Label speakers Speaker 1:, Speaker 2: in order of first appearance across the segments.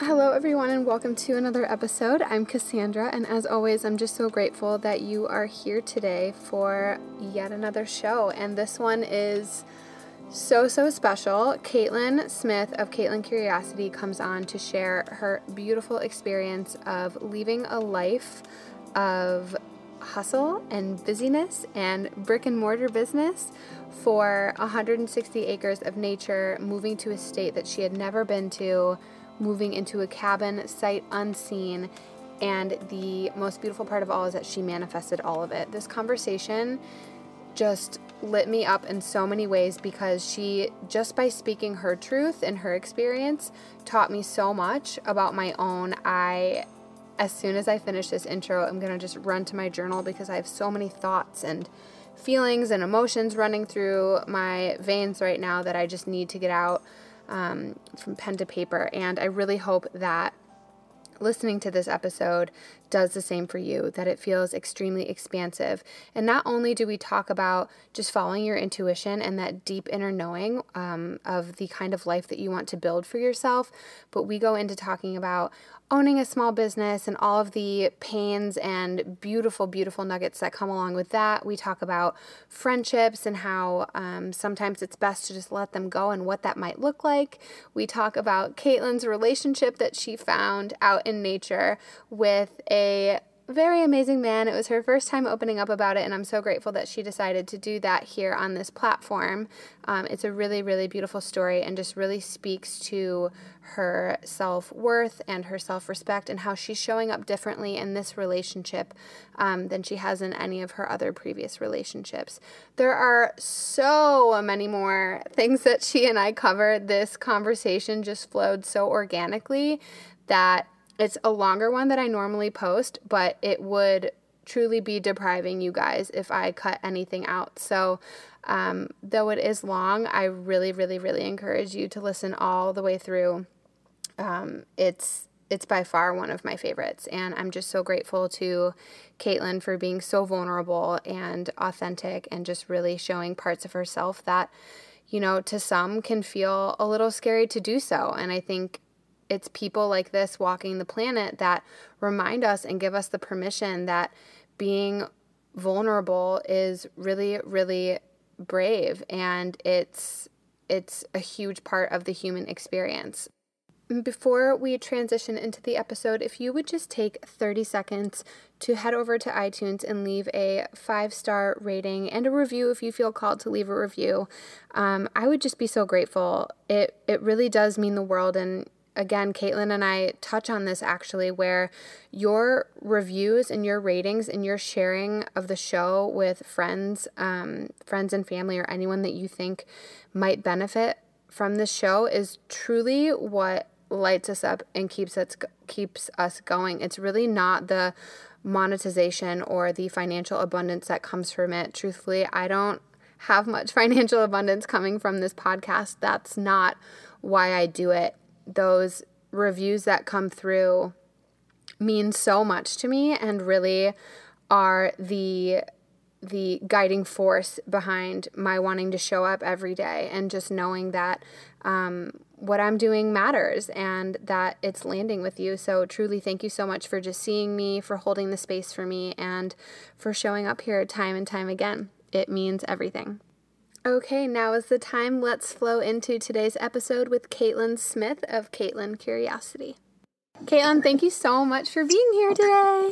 Speaker 1: Hello, everyone, and welcome to another episode. I'm Cassandra, and as always, I'm just so grateful that you are here today for yet another show. And this one is so, so special. Caitlin Smith of Caitlin Curiosity comes on to share her beautiful experience of leaving a life of hustle and busyness and brick and mortar business for 160 acres of nature, moving to a state that she had never been to moving into a cabin, sight unseen. And the most beautiful part of all is that she manifested all of it. This conversation just lit me up in so many ways because she, just by speaking her truth and her experience, taught me so much about my own. I, as soon as I finish this intro, I'm going to just run to my journal because I have so many thoughts and feelings and emotions running through my veins right now that I just need to get out um, from pen to paper. And I really hope that listening to this episode does the same for you, that it feels extremely expansive. And not only do we talk about just following your intuition and that deep inner knowing um, of the kind of life that you want to build for yourself, but we go into talking about owning a small business and all of the pains and beautiful, beautiful nuggets that come along with that. We talk about friendships and how um, sometimes it's best to just let them go and what that might look like. We talk about Caitlin's relationship that she found out in nature with a very amazing man. It was her first time opening up about it, and I'm so grateful that she decided to do that here on this platform. Um, it's a really, really beautiful story and just really speaks to her self worth and her self respect and how she's showing up differently in this relationship um, than she has in any of her other previous relationships. There are so many more things that she and I covered. This conversation just flowed so organically that it's a longer one that I normally post, but it would truly be depriving you guys if I cut anything out. So, um, though it is long, I really, really, really encourage you to listen all the way through. Um, it's it's by far one of my favorites, and I'm just so grateful to Caitlin for being so vulnerable and authentic, and just really showing parts of herself that, you know, to some can feel a little scary to do so. And I think it's people like this walking the planet that remind us and give us the permission that being vulnerable is really really brave and it's it's a huge part of the human experience. Before we transition into the episode, if you would just take 30 seconds to head over to iTunes and leave a five star rating and a review if you feel called to leave a review, um, I would just be so grateful. It, it really does mean the world, and again, Caitlin and I touch on this actually, where your reviews and your ratings and your sharing of the show with friends, um, friends and family, or anyone that you think might benefit from this show is truly what lights us up and keeps us keeps us going. It's really not the monetization or the financial abundance that comes from it. Truthfully, I don't have much financial abundance coming from this podcast. That's not why I do it those reviews that come through mean so much to me and really are the the guiding force behind my wanting to show up every day and just knowing that um, what I'm doing matters and that it's landing with you. So, truly, thank you so much for just seeing me, for holding the space for me, and for showing up here time and time again. It means everything. Okay, now is the time. Let's flow into today's episode with Caitlin Smith of Caitlin Curiosity. Caitlin, thank you so much for being here today.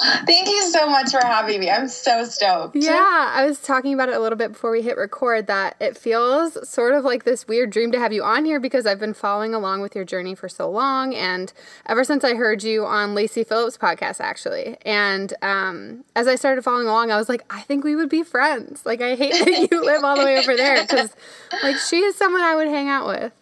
Speaker 2: Thank you so much for having me. I'm so stoked.
Speaker 1: Yeah, I was talking about it a little bit before we hit record that it feels sort of like this weird dream to have you on here because I've been following along with your journey for so long. And ever since I heard you on Lacy Phillips' podcast, actually. And um, as I started following along, I was like, I think we would be friends. Like, I hate that you live all the way over there because, like, she is someone I would hang out with.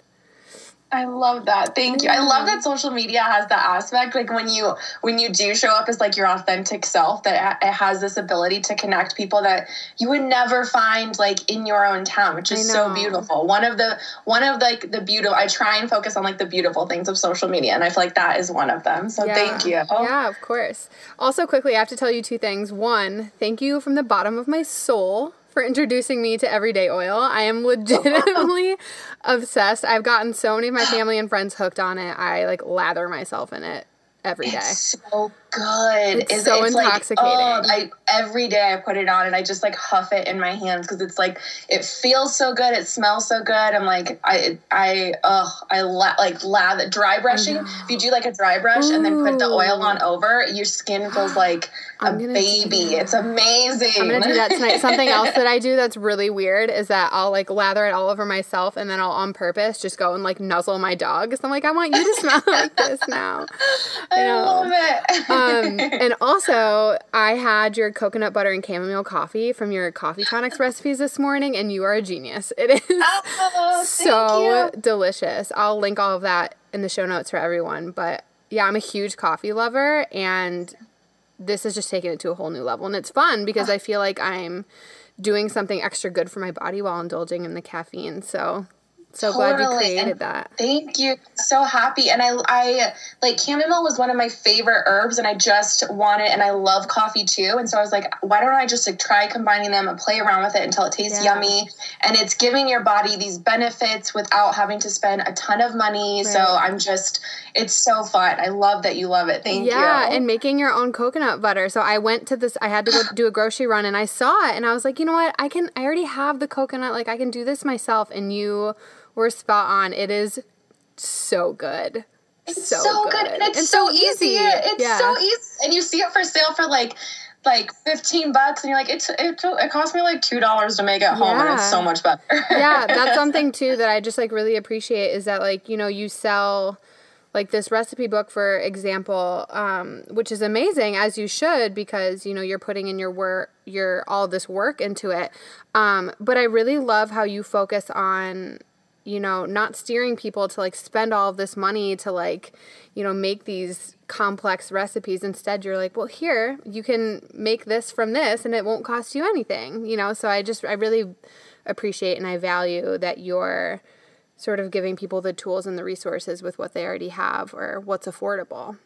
Speaker 2: I love that. Thank you. I love that social media has that aspect. Like when you when you do show up as like your authentic self, that it has this ability to connect people that you would never find like in your own town, which is so beautiful. One of the one of like the beautiful. I try and focus on like the beautiful things of social media, and I feel like that is one of them. So
Speaker 1: yeah.
Speaker 2: thank you. Oh.
Speaker 1: Yeah, of course. Also, quickly, I have to tell you two things. One, thank you from the bottom of my soul for introducing me to everyday oil. I am legitimately obsessed. I've gotten so many of my family and friends hooked on it. I like lather myself in it every day.
Speaker 2: It's so good.
Speaker 1: It's, it's so it's intoxicating. Like, oh,
Speaker 2: I, every day I put it on and I just like huff it in my hands because it's like it feels so good. It smells so good. I'm like I I ugh I la- like lather dry brushing. If you do like a dry brush Ooh. and then put the oil on over, your skin feels like a baby. It's amazing.
Speaker 1: I'm gonna do that tonight. Something else that I do that's really weird is that I'll like lather it all over myself and then I'll on purpose just go and like nuzzle my dog. because I'm like, I want you to smell like this now.
Speaker 2: I, I love it.
Speaker 1: um, Um, and also, I had your coconut butter and chamomile coffee from your coffee tonics recipes this morning, and you are a genius. It is
Speaker 2: oh,
Speaker 1: so delicious. I'll link all of that in the show notes for everyone. But yeah, I'm a huge coffee lover, and this has just taken it to a whole new level. And it's fun because I oh. feel like I'm doing something extra good for my body while indulging in the caffeine. So so totally. glad you created and that.
Speaker 2: Thank you. So happy. And I I like chamomile was one of my favorite herbs and I just wanted and I love coffee too. And so I was like, why don't I just like try combining them and play around with it until it tastes yeah. yummy. And it's giving your body these benefits without having to spend a ton of money. Right. So I'm just it's so fun. I love that you love it. Thank
Speaker 1: yeah,
Speaker 2: you.
Speaker 1: Yeah, and making your own coconut butter. So I went to this I had to go do a grocery run and I saw it and I was like, you know what? I can I already have the coconut, like I can do this myself and you we're spot on. It is so good.
Speaker 2: It's so, so good. good. and it's, so, so, easy. It's yeah. so easy, and you see it for sale for like like 15 bucks and you're like it's it, it cost me like two dollars to make it home yeah. and it's so much better
Speaker 1: yeah that's something too that i just like really appreciate is that like you know you sell like this recipe book for example um, which is amazing as you should because you know you're putting in your work your all this work into it um, but i really love how you focus on you know, not steering people to like spend all of this money to like, you know, make these complex recipes. Instead, you're like, well, here, you can make this from this and it won't cost you anything, you know? So I just, I really appreciate and I value that you're sort of giving people the tools and the resources with what they already have or what's affordable.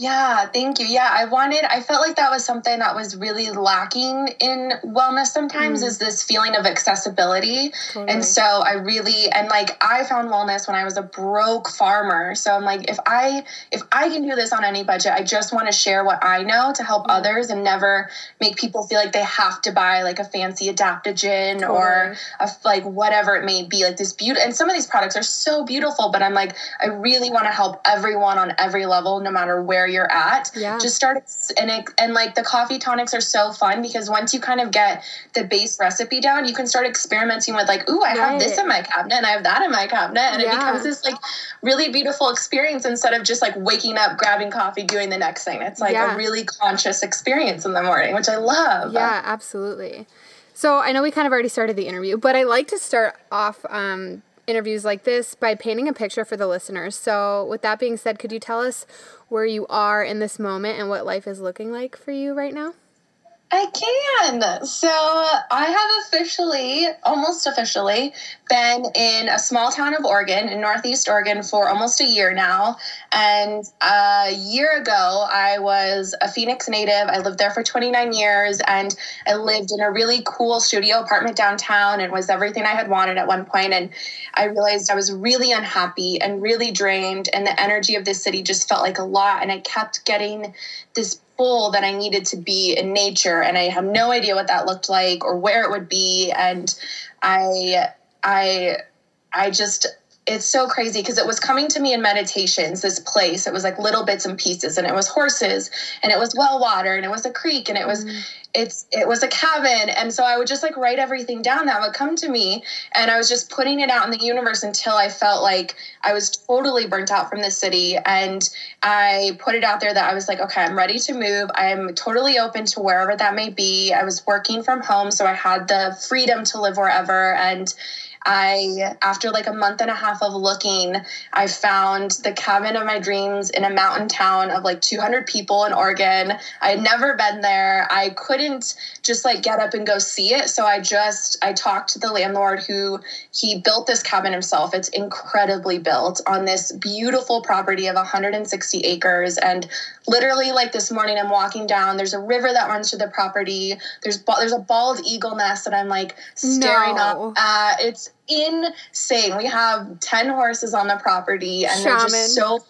Speaker 2: Yeah, thank you. Yeah, I wanted, I felt like that was something that was really lacking in wellness sometimes mm. is this feeling of accessibility. Totally. And so I really, and like I found wellness when I was a broke farmer. So I'm like, if I, if I can do this on any budget, I just want to share what I know to help others and never make people feel like they have to buy like a fancy adaptogen totally. or a, like whatever it may be, like this beauty. And some of these products are so beautiful, but I'm like, I really want to help everyone on every level, no matter where you're at.
Speaker 1: Yeah.
Speaker 2: Just start and it, and like the coffee tonics are so fun because once you kind of get the base recipe down, you can start experimenting with like, ooh, I right. have this in my cabinet and I have that in my cabinet, and yeah. it becomes this like really beautiful experience instead of just like waking up, grabbing coffee, doing the next thing. It's like yeah. a really conscious experience in the morning, which I love.
Speaker 1: Yeah, absolutely. So I know we kind of already started the interview, but I like to start off um, interviews like this by painting a picture for the listeners. So, with that being said, could you tell us where you are in this moment and what life is looking like for you right now?
Speaker 2: I can. So I have officially, almost officially, been in a small town of Oregon, in Northeast Oregon, for almost a year now. And a year ago, I was a Phoenix native. I lived there for 29 years and I lived in a really cool studio apartment downtown and was everything I had wanted at one point. And I realized I was really unhappy and really drained, and the energy of this city just felt like a lot. And I kept getting this that I needed to be in nature, and I have no idea what that looked like or where it would be. And I, I, I just it's so crazy because it was coming to me in meditations this place. It was like little bits and pieces and it was horses and it was well water and it was a creek and it was mm it's it was a cabin. And so i would just like write everything down that would come to me and i was just putting it out in the universe until i felt like i was totally burnt out from the city. And i put it out there that i was like okay i'm ready to move. I'm totally open to wherever that may be. I was working from home so i had the freedom to live wherever. And I, after like a month and a half of looking, I found the cabin of my dreams in a mountain town of like 200 people in Oregon. I had never been there. I couldn't just like get up and go see it. So I just, I talked to the landlord who he built this cabin himself. It's incredibly built on this beautiful property of 160 acres. And literally, like this morning, I'm walking down, there's a river that runs through the property. There's, there's a bald eagle nest that I'm like staring no. up at. It's insane. We have 10 horses on the property and shaman. they're just so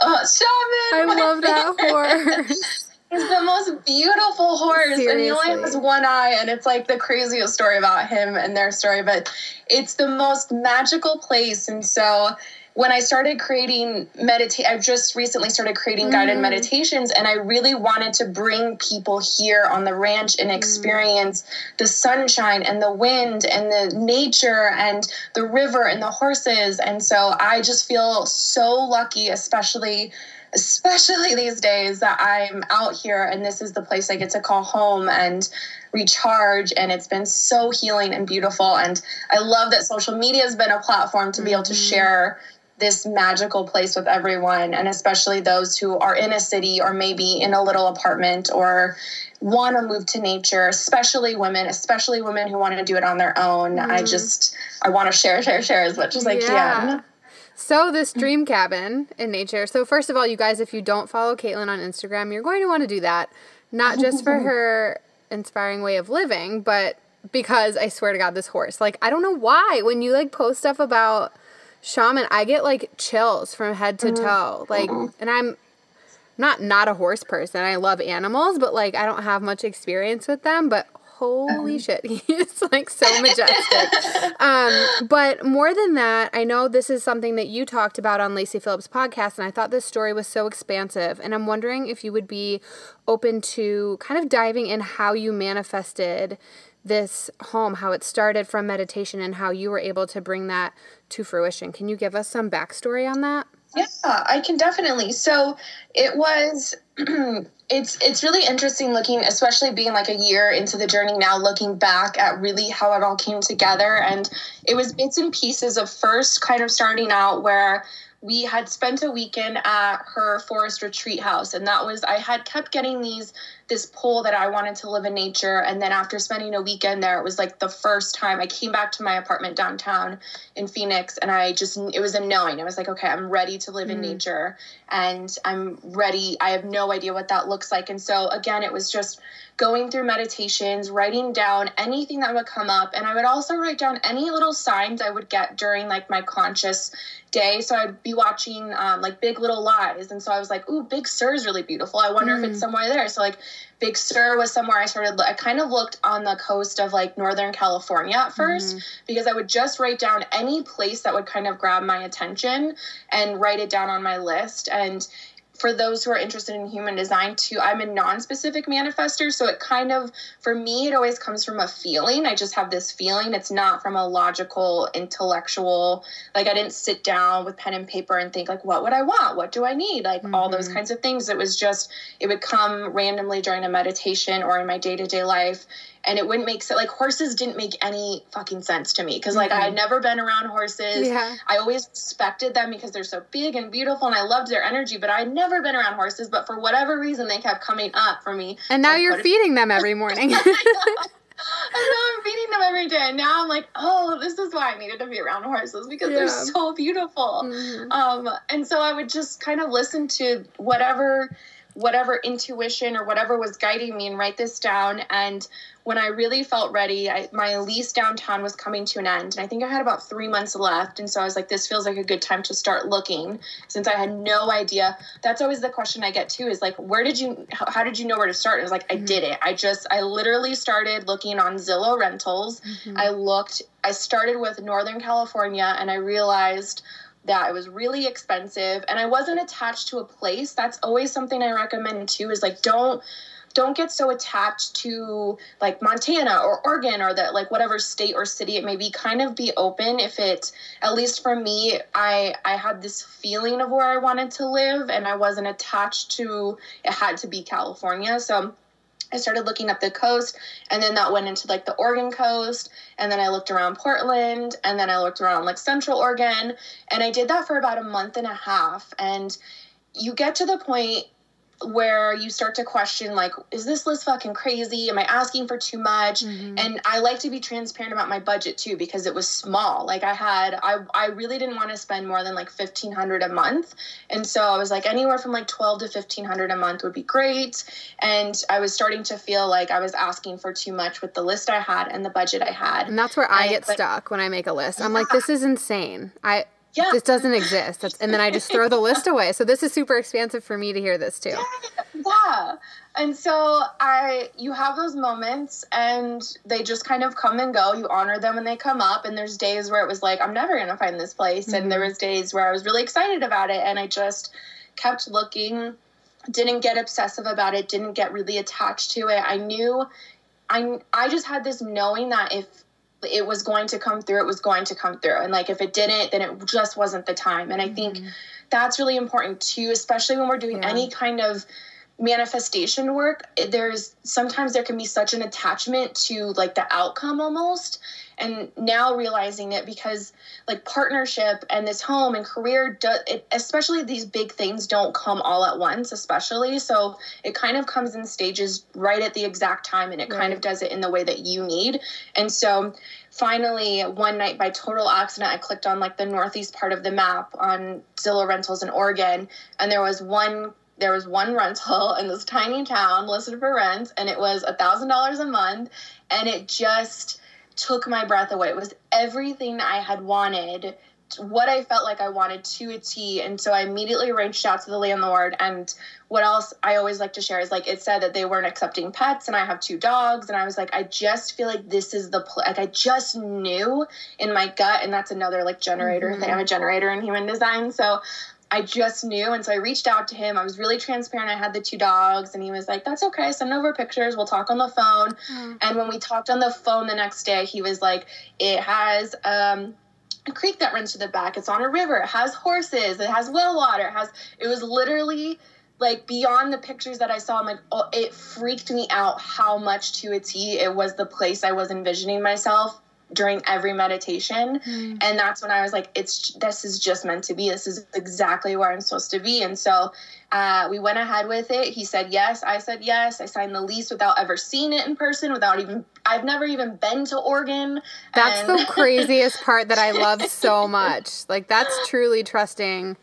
Speaker 2: uh, shaman.
Speaker 1: I love that horse.
Speaker 2: He's the most beautiful horse, Seriously. and he only has one eye, and it's like the craziest story about him and their story. But it's the most magical place, and so when I started creating meditate, I've just recently started creating mm. guided meditations, and I really wanted to bring people here on the ranch and mm. experience mm. the sunshine and the wind and the nature and the river and the horses. And so I just feel so lucky, especially especially these days that I'm out here and this is the place I get to call home and recharge and it's been so healing and beautiful and I love that social media has been a platform to be able to mm-hmm. share this magical place with everyone, and especially those who are in a city or maybe in a little apartment or want to move to nature, especially women, especially women who want to do it on their own. Mm. I mm-hmm. just, I want to share, share, share as much as I can.
Speaker 1: So this dream cabin in nature. So first of all, you guys, if you don't follow Caitlin on Instagram, you're going to want to do that. Not just for her inspiring way of living, but because I swear to God, this horse. Like I don't know why when you like post stuff about shaman, I get like chills from head to mm-hmm. toe. Like, mm-hmm. and I'm not not a horse person. I love animals, but like I don't have much experience with them. But holy uh-huh. shit, he's like so majestic. um, but more than that, I know this is something that you talked about on Lacy Phillips' podcast, and I thought this story was so expansive. And I'm wondering if you would be open to kind of diving in how you manifested this home, how it started from meditation, and how you were able to bring that to fruition. Can you give us some backstory on that?
Speaker 2: Yeah, I can definitely. So it was it's it's really interesting looking, especially being like a year into the journey now, looking back at really how it all came together. And it was bits and pieces of first kind of starting out where we had spent a weekend at her forest retreat house and that was i had kept getting these this pull that i wanted to live in nature and then after spending a weekend there it was like the first time i came back to my apartment downtown in phoenix and i just it was a knowing i was like okay i'm ready to live mm. in nature and i'm ready i have no idea what that looks like and so again it was just going through meditations, writing down anything that would come up. And I would also write down any little signs I would get during like my conscious day. So I'd be watching um, like Big Little Lies. And so I was like, ooh, Big Sur is really beautiful. I wonder mm. if it's mm. somewhere there. So like Big Sur was somewhere I started, I kind of looked on the coast of like Northern California at 1st mm. because I would just write down any place that would kind of grab my attention and write it down on my list. And for those who are interested in human design too i'm a non-specific manifester so it kind of for me it always comes from a feeling i just have this feeling it's not from a logical intellectual like i didn't sit down with pen and paper and think like what would i want what do i need like mm-hmm. all those mm-hmm. kinds of things it was just it would come randomly during a meditation or in my day-to-day life and it wouldn't make sense. Like horses didn't make any fucking sense to me because like mm-hmm. I had never been around horses. Yeah. I always respected them because they're so big and beautiful, and I loved their energy. But I had never been around horses. But for whatever reason, they kept coming up for me.
Speaker 1: And now you're feeding them every morning.
Speaker 2: and now I'm feeding them every day. And now I'm like, oh, this is why I needed to be around horses because yeah. they're so beautiful. Mm-hmm. Um, and so I would just kind of listen to whatever whatever intuition or whatever was guiding me and write this down. And when I really felt ready, I, my lease downtown was coming to an end. And I think I had about three months left. And so I was like, this feels like a good time to start looking since I had no idea. That's always the question I get too is like, where did you, how, how did you know where to start? And I was like, mm-hmm. I did it. I just, I literally started looking on Zillow rentals. Mm-hmm. I looked, I started with Northern California and I realized, that it was really expensive and I wasn't attached to a place. That's always something I recommend too is like don't don't get so attached to like Montana or Oregon or that like whatever state or city it may be kind of be open if it at least for me I I had this feeling of where I wanted to live and I wasn't attached to it had to be California so I started looking up the coast, and then that went into like the Oregon coast, and then I looked around Portland, and then I looked around like Central Oregon, and I did that for about a month and a half. And you get to the point where you start to question like is this list fucking crazy? Am i asking for too much? Mm-hmm. and i like to be transparent about my budget too because it was small. Like i had i, I really didn't want to spend more than like 1500 a month. And so i was like anywhere from like 12 to 1500 a month would be great. And i was starting to feel like i was asking for too much with the list i had and the budget i had.
Speaker 1: And that's where i get but, stuck when i make a list. I'm yeah. like this is insane. I yeah. This doesn't exist. That's, and then I just throw the list away. So this is super expansive for me to hear this too.
Speaker 2: Yeah. yeah. And so I you have those moments and they just kind of come and go. You honor them when they come up and there's days where it was like I'm never going to find this place mm-hmm. and there mm-hmm. was days where I was really excited about it and I just kept looking didn't get obsessive about it, didn't get really attached to it. I knew I I just had this knowing that if it was going to come through, it was going to come through. And like if it didn't, then it just wasn't the time. And I mm-hmm. think that's really important too, especially when we're doing yeah. any kind of manifestation work. Eh, there's sometimes there can be such an attachment to like the outcome almost and now realizing it because like partnership and this home and career do, it, especially these big things don't come all at once especially so it kind of comes in stages right at the exact time and it right. kind of does it in the way that you need and so finally one night by total accident i clicked on like the northeast part of the map on zillow rentals in oregon and there was one there was one rental in this tiny town listed for rent and it was a thousand dollars a month and it just took my breath away. It was everything I had wanted, what I felt like I wanted to a T. And so I immediately reached out to the landlord. And what else I always like to share is like it said that they weren't accepting pets, and I have two dogs. And I was like, I just feel like this is the pl- like I just knew in my gut, and that's another like generator mm-hmm. thing. I'm a generator in human design, so I just knew. And so I reached out to him. I was really transparent. I had the two dogs, and he was like, That's okay. Send over pictures. We'll talk on the phone. Mm. And when we talked on the phone the next day, he was like, It has, um, a creek that runs to the back. It's on a river. It has horses. It has well water. It has. It was literally like beyond the pictures that I saw. I'm like, oh, it freaked me out how much to a T it was the place I was envisioning myself during every meditation. Mm. and that's when i was like it's this is just meant to be. This is exactly where i'm supposed to be. And so uh, we went ahead with it. He said yes. I said yes. I signed the lease without ever seeing it in person without even i've never even been to oregon.
Speaker 1: That's and- the craziest part that i love so much. Like that's truly trusting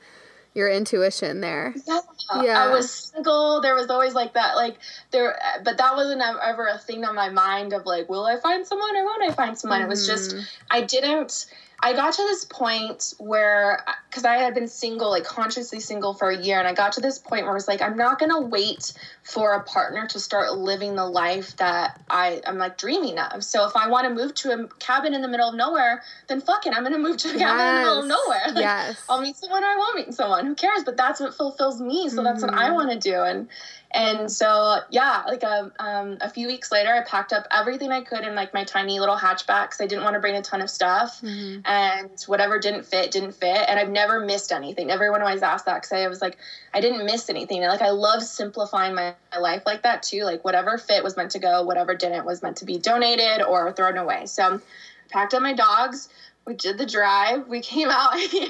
Speaker 1: your intuition there.
Speaker 2: Yeah. yeah. I was single. There was always like that, like there, but that wasn't ever a thing on my mind of like, will I find someone or won't I find someone? Mm-hmm. It was just, mm-hmm. I didn't, I got to this point where, because I had been single, like consciously single for a year, and I got to this point where I was like, I'm not gonna wait for a partner to start living the life that I am like dreaming of. So if I want to move to a cabin in the middle of nowhere, then fuck it, I'm gonna move to a cabin yes. in the middle of nowhere. Like, yes, I'll meet someone or I won't meet someone. Who cares? But that's what fulfills me. So mm-hmm. that's what I mm-hmm. want to do. And and so yeah, like a um, um, a few weeks later, I packed up everything I could in like my tiny little hatchback because I didn't want to bring a ton of stuff, mm-hmm. and whatever didn't fit didn't fit. And I've never missed anything. Everyone always asks that because I was like, I didn't miss anything. And, like I love simplifying my, my life like that too. Like whatever fit was meant to go, whatever didn't was meant to be donated or thrown away. So packed up my dogs we did the drive. We came out here,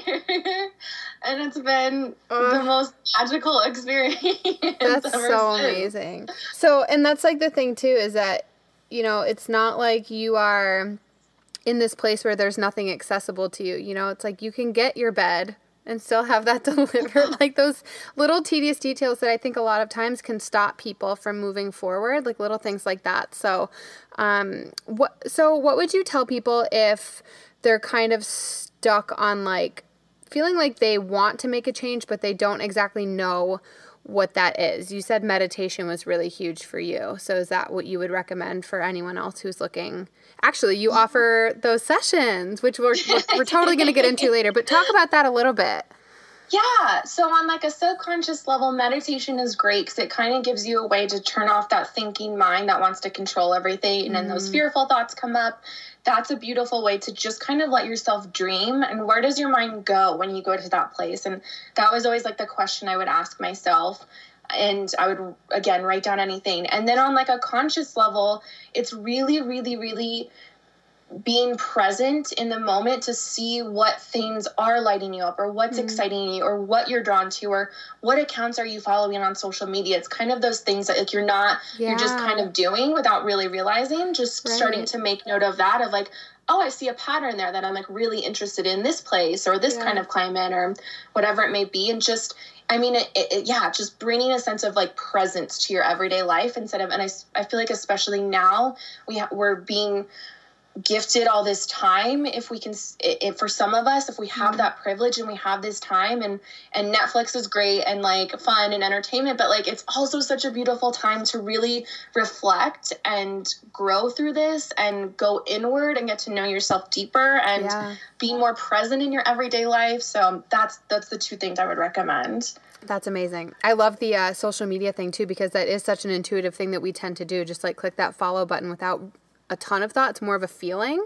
Speaker 2: and it's been the most magical experience.
Speaker 1: That's so since. amazing. So, and that's like the thing too is that you know it's not like you are in this place where there's nothing accessible to you. You know, it's like you can get your bed and still have that delivered. like those little tedious details that I think a lot of times can stop people from moving forward, like little things like that. So, um, what so what would you tell people if they're kind of stuck on like feeling like they want to make a change, but they don't exactly know what that is. You said meditation was really huge for you. So is that what you would recommend for anyone else who's looking? Actually, you mm-hmm. offer those sessions, which we're, we're, we're totally going to get into later, but talk about that a little bit.
Speaker 2: Yeah. So, on like a subconscious level, meditation is great because it kind of gives you a way to turn off that thinking mind that wants to control everything. And then those mm. fearful thoughts come up. That's a beautiful way to just kind of let yourself dream. And where does your mind go when you go to that place? And that was always like the question I would ask myself. and I would again write down anything. And then on like a conscious level, it's really, really, really being present in the moment to see what things are lighting you up or what's mm-hmm. exciting you or what you're drawn to or what accounts are you following on social media it's kind of those things that like you're not yeah. you're just kind of doing without really realizing just right. starting to make note of that of like oh i see a pattern there that i'm like really interested in this place or this yeah. kind of climate or whatever it may be and just I mean, it, it, yeah, just bringing a sense of like presence to your everyday life instead of, and I, I feel like especially now we ha- we're being gifted all this time if we can if for some of us if we have mm-hmm. that privilege and we have this time and and netflix is great and like fun and entertainment but like it's also such a beautiful time to really reflect and grow through this and go inward and get to know yourself deeper and yeah. be more present in your everyday life so that's that's the two things i would recommend
Speaker 1: that's amazing. I love the uh, social media thing too because that is such an intuitive thing that we tend to do. Just like click that follow button without a ton of thought. It's more of a feeling.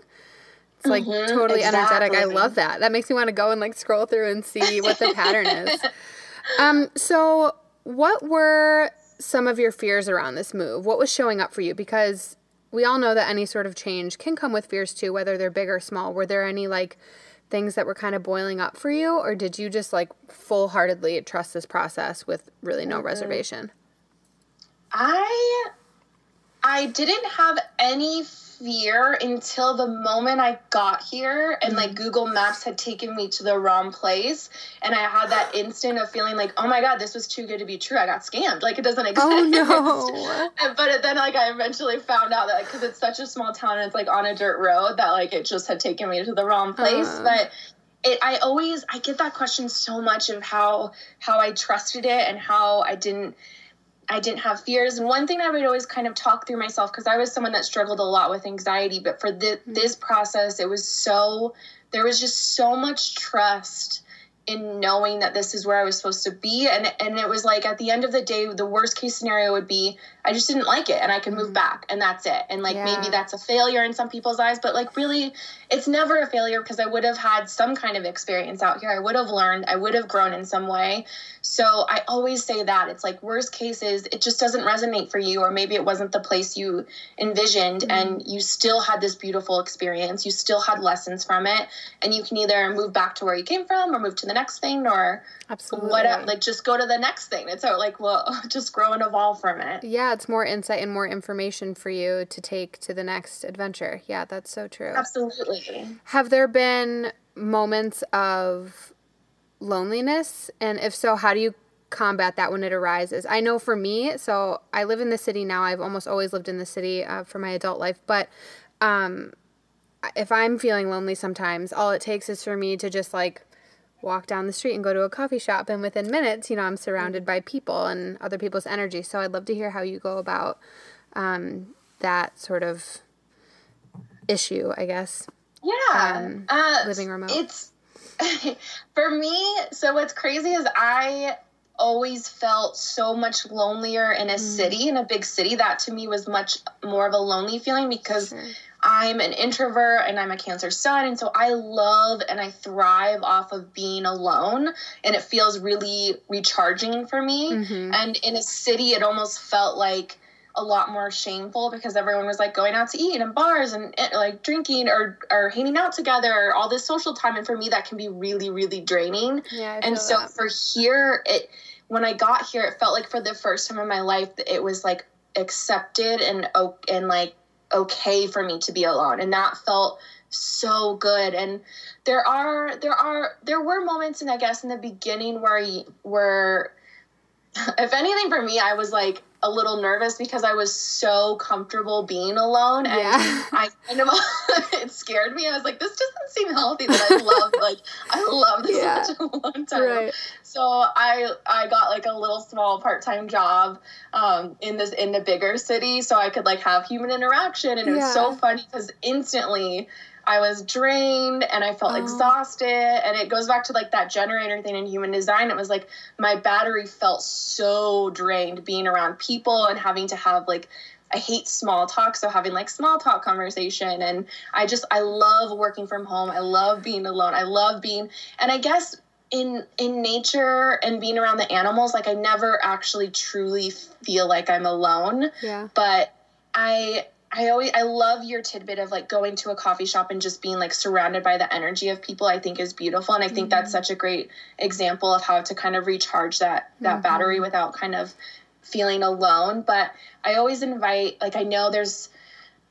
Speaker 1: It's like mm-hmm, totally exactly. energetic. I love that. That makes me want to go and like scroll through and see what the pattern is. Um, so what were some of your fears around this move? What was showing up for you? Because we all know that any sort of change can come with fears too, whether they're big or small. Were there any like things that were kind of boiling up for you, or did you just like full heartedly trust this process with really no mm-hmm. reservation?
Speaker 2: I I didn't have any fear until the moment I got here and like mm-hmm. Google Maps had taken me to the wrong place. And I had that instant of feeling like, oh my God, this was too good to be true. I got scammed. Like it doesn't exist. Oh no. but then like I eventually found out that because like, it's such a small town and it's like on a dirt road that like it just had taken me to the wrong place. Uh. But it, I always I get that question so much of how how I trusted it and how I didn't I didn't have fears. And one thing I would always kind of talk through myself because I was someone that struggled a lot with anxiety, but for mm-hmm. this process, it was so there was just so much trust in knowing that this is where I was supposed to be. And and it was like at the end of the day, the worst case scenario would be I just didn't like it and I can move mm-hmm. back and that's it. And like yeah. maybe that's a failure in some people's eyes, but like really it's never a failure because I would have had some kind of experience out here. I would have learned, I would have grown in some way. So I always say that it's like worst cases, it just doesn't resonate for you or maybe it wasn't the place you envisioned mm-hmm. and you still had this beautiful experience. You still had lessons from it and you can either move back to where you came from or move to the next thing or
Speaker 1: absolutely
Speaker 2: what like just go to the next thing. It's like well just grow and evolve from it.
Speaker 1: Yeah, it's more insight and more information for you to take to the next adventure. Yeah, that's so true.
Speaker 2: Absolutely.
Speaker 1: Have there been moments of loneliness? And if so, how do you combat that when it arises? I know for me, so I live in the city now. I've almost always lived in the city uh, for my adult life, but um, if I'm feeling lonely sometimes, all it takes is for me to just like walk down the street and go to a coffee shop and within minutes you know i'm surrounded by people and other people's energy. So i'd love to hear how you go about um, that sort of issue i guess.
Speaker 2: Yeah um, uh,
Speaker 1: living remote.
Speaker 2: it's for me so what's crazy is i always felt so much lonelier in a mm. city in a big city. That to me was much more of a lonely feeling because sure. I'm an introvert and I'm a Cancer sun. And so I love and I thrive off of being alone. And it feels really recharging for me. Mm-hmm. And in a city, it almost felt like a lot more shameful because everyone was like going out to eat and bars and, and like drinking or, or hanging out together, all this social time. And for me, that can be really, really draining.
Speaker 1: Yeah,
Speaker 2: and so
Speaker 1: that.
Speaker 2: for here, it when I got here, it felt like for the first time in my life, it was like accepted and and like okay for me to be alone and that felt so good. And there are there are there were moments and i guess in the beginning where where if anything for me i was like a little nervous because I was so comfortable being alone and yeah. I kind of it scared me. I was like, this doesn't seem healthy that I love like I love this yeah. such a long time. Right. So I I got like a little small part time job um, in this in the bigger city so I could like have human interaction and it yeah. was so funny because instantly I was drained and I felt oh. exhausted. And it goes back to like that generator thing in human design. It was like my battery felt so drained being around people and having to have like I hate small talk, so having like small talk conversation and I just I love working from home. I love being alone. I love being and I guess in in nature and being around the animals like i never actually truly feel like i'm alone
Speaker 1: Yeah.
Speaker 2: but i i always i love your tidbit of like going to a coffee shop and just being like surrounded by the energy of people. I think is beautiful and i think that's mm-hmm. such a great example of how to kind of recharge that that battery mm-hmm. without kind of feeling alone. But i always invite like i know there's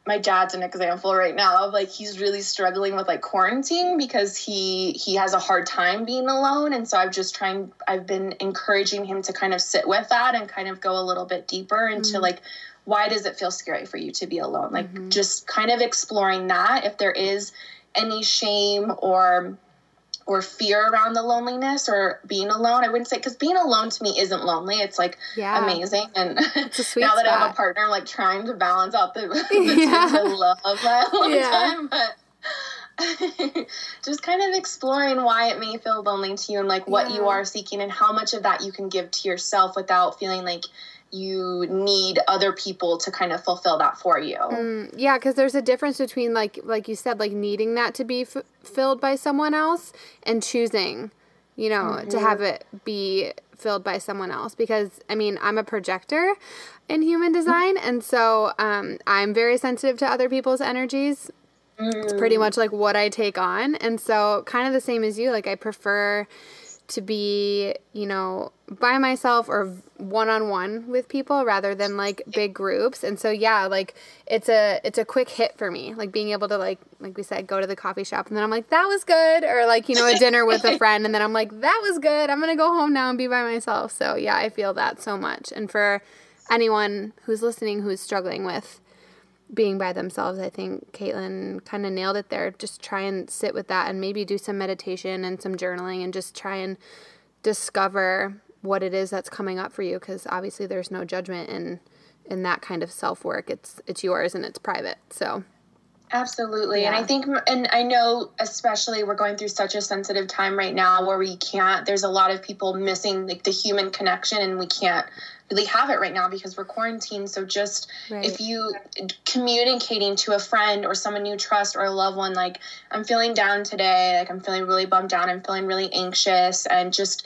Speaker 2: my dad's an example right now of like he's really struggling with like quarantine because he he has a hard time being alone. And so i've just trying i've been encouraging him to kind of sit with that and kind of go a little bit deeper into mm. like why does it feel scary for you to be alone like mm-hmm. just kind of exploring that if there is any shame or or fear around the loneliness or being alone i wouldn't say because being alone to me isn't lonely it's like
Speaker 1: Yeah.
Speaker 2: amazing and
Speaker 1: a sweet
Speaker 2: now that i have a partner i'm like trying to balance out the, the
Speaker 1: Yeah.
Speaker 2: two. i love that all the
Speaker 1: Yeah.
Speaker 2: time but just kind of exploring why it may feel lonely to you and like what you are seeking and how much of that you can give to yourself without feeling like you need other people to kind of fulfill that for you
Speaker 1: Mm, yeah, because there's a difference between like like you said, like needing that to be f- filled by someone else and choosing, you know, to have it be filled by someone else. Because I mean, I'm a projector in human design, and so um, I'm very sensitive to other people's energies. It's pretty much like what I take on, and so kind of the same as you. Like I prefer to be, you know, by myself or one on one with people rather than like big groups. And so yeah, like it's a it's a quick hit for me. Like being able to like like we said, go to the coffee shop and then I'm like, that was good. Or like, you know, a dinner with a friend and then I'm like, that was good. I'm gonna go home now and be by myself. So yeah, I feel that so much. And for anyone who's listening who's struggling with being by themselves. I think Caitlin kind of nailed it there. Just try and sit with that and maybe do some meditation and some journaling and just try and discover what it is that's coming up for you because obviously there's no judgment in in that kind of self-work. It's it's yours and it's private. So,
Speaker 2: Absolutely. And I think, and I know, especially we're going through such a sensitive time right now where we can't, there's a lot of people missing like the human connection and we can't really have it right now because we're quarantined. So just
Speaker 1: Right.
Speaker 2: if you communicating to a friend or someone you trust or a loved one, like, I'm feeling down today, like, I'm feeling really bummed down, I'm feeling really anxious, and just,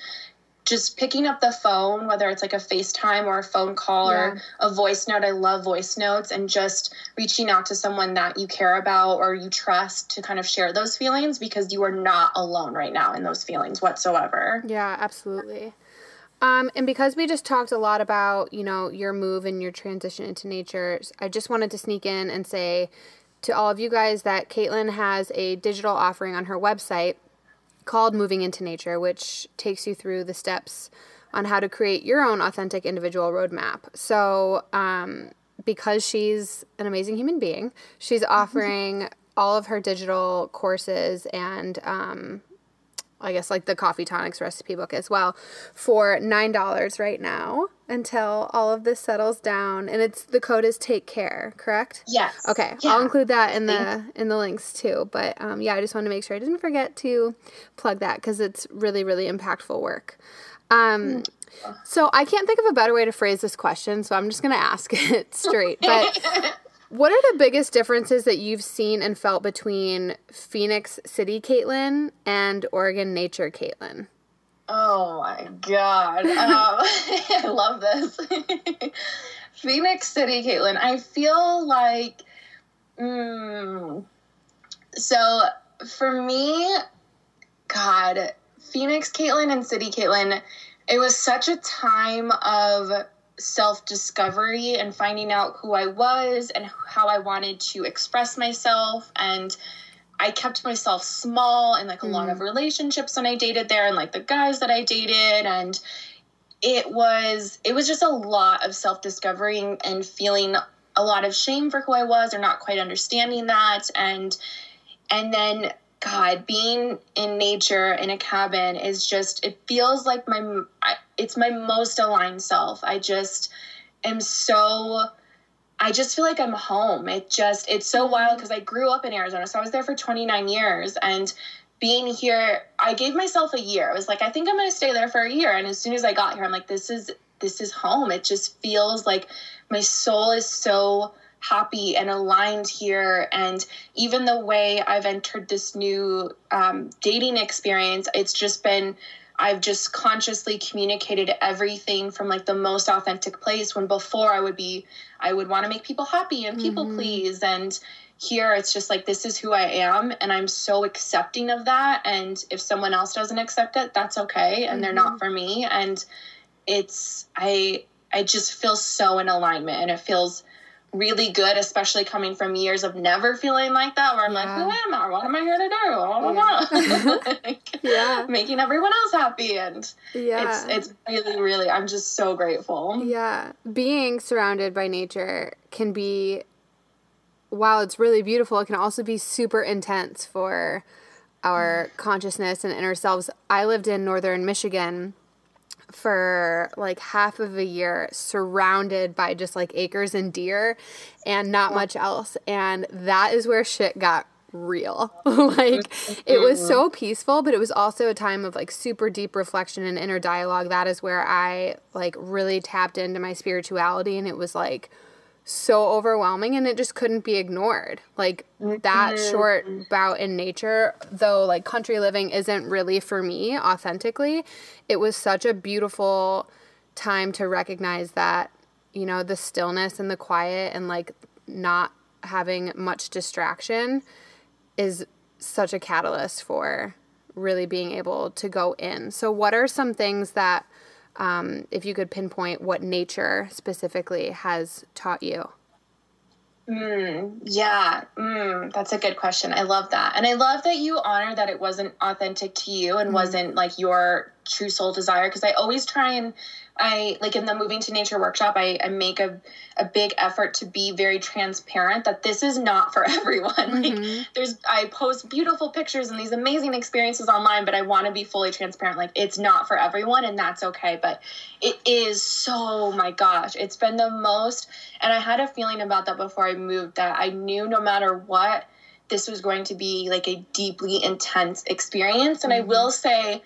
Speaker 2: just picking up the phone, whether it's like a FaceTime or a phone call
Speaker 1: Yeah.
Speaker 2: or a voice note. I love voice notes and just reaching out to someone that you care about or you trust to kind of share those feelings because you are not alone right now in those feelings whatsoever.
Speaker 1: Yeah, absolutely. Um, and because we just talked a lot about, you know, your move and your transition into nature, I just wanted to sneak in and say to all of you guys that Caitlin has a digital offering on her website called Moving into Nature, which takes you through the steps on how to create your own authentic individual roadmap. So, um, because she's an amazing human being, she's offering all of her digital courses and um, I guess like the coffee tonics recipe book as well for nine dollars right now until all of this settles down. And it's the code is take care correct?
Speaker 2: Yes.
Speaker 1: okay
Speaker 2: Yeah.
Speaker 1: i'll include that in the in the links too. But um, yeah i just wanted to make sure i didn't forget to plug that because it's really really impactful work. Um, so i can't think of a better way to phrase this question so i'm just going to ask it straight. But what are the biggest differences that you've seen and felt between Phoenix City Caitlin and Oregon Nature Caitlin?
Speaker 2: Oh my god. Um, I love this. Phoenix City, Caitlin. I feel like mm, so for me, God, Phoenix Caitlin and City Caitlin, it was such a time of self discovery and finding out who I was and how I wanted to express myself. And I kept myself small in like a lot of mm. relationships when I dated there and like the guys that I dated. And it was it was just a lot of self-discovery and- and feeling a lot of shame for who I was or not quite understanding that. And and then god being in nature in a cabin is just it feels like my I, it's my most aligned self. I just am so i just feel like i'm home. It just it's so wild because i grew up in arizona so i was there for 29 years and being here i gave myself a year. I was like i think i'm going to stay there for a year and as soon as i got here i'm like this is this is home. It just feels like my soul is so happy and aligned here and even the way i've entered this new um, dating experience it's just been I've just consciously communicated everything from like the most authentic place when before I would be I would want to make people happy and people mm-hmm. please and here it's just like this is who I am and I'm so accepting of that and if someone else doesn't accept it that's okay and mm-hmm. they're not mm-hmm. for me and it's I I just feel so in alignment and it feels really good, especially coming from years of never feeling like that, where I'm yeah. like, who am I? What am I here to do? Like, yeah. Making everyone else happy. And yeah. it's, it's really, really, I'm just so grateful.
Speaker 1: Yeah. Being surrounded by nature can be, while it's really beautiful, it can also be super intense for our consciousness and inner selves. I lived in northern Michigan for like half of a year surrounded by just like acres and deer and not much else. And that is where shit got real. like mm-hmm. it was so mm-hmm. peaceful, but it was also a time of like super deep reflection and inner dialogue. That is where I like really tapped into my spirituality and it was like so overwhelming and it just couldn't be ignored. Like that mm-hmm. short bout in nature, though like country living isn't really for me authentically, it was such a beautiful time to recognize that, you know, the stillness and the quiet and like not having much distraction is such a catalyst for really being able to go in. So what are some things that um, if you could pinpoint what nature specifically has taught you.
Speaker 2: Mm, yeah, mm, that's a good question. I love that. And I love that you honor that it wasn't authentic to you and mm. wasn't like your true soul desire. Because I always try and I like in the moving to nature workshop, I, I make a, a big effort to be very transparent that this is not for everyone. Mm-hmm. Like there's I post beautiful pictures and these amazing experiences online, but I want to be fully transparent. Like it's not for everyone and that's okay. But it is so my gosh, it's been the most and I had a feeling about that before I moved that I knew no matter what this was going to be like a deeply intense experience. And mm-hmm. I will say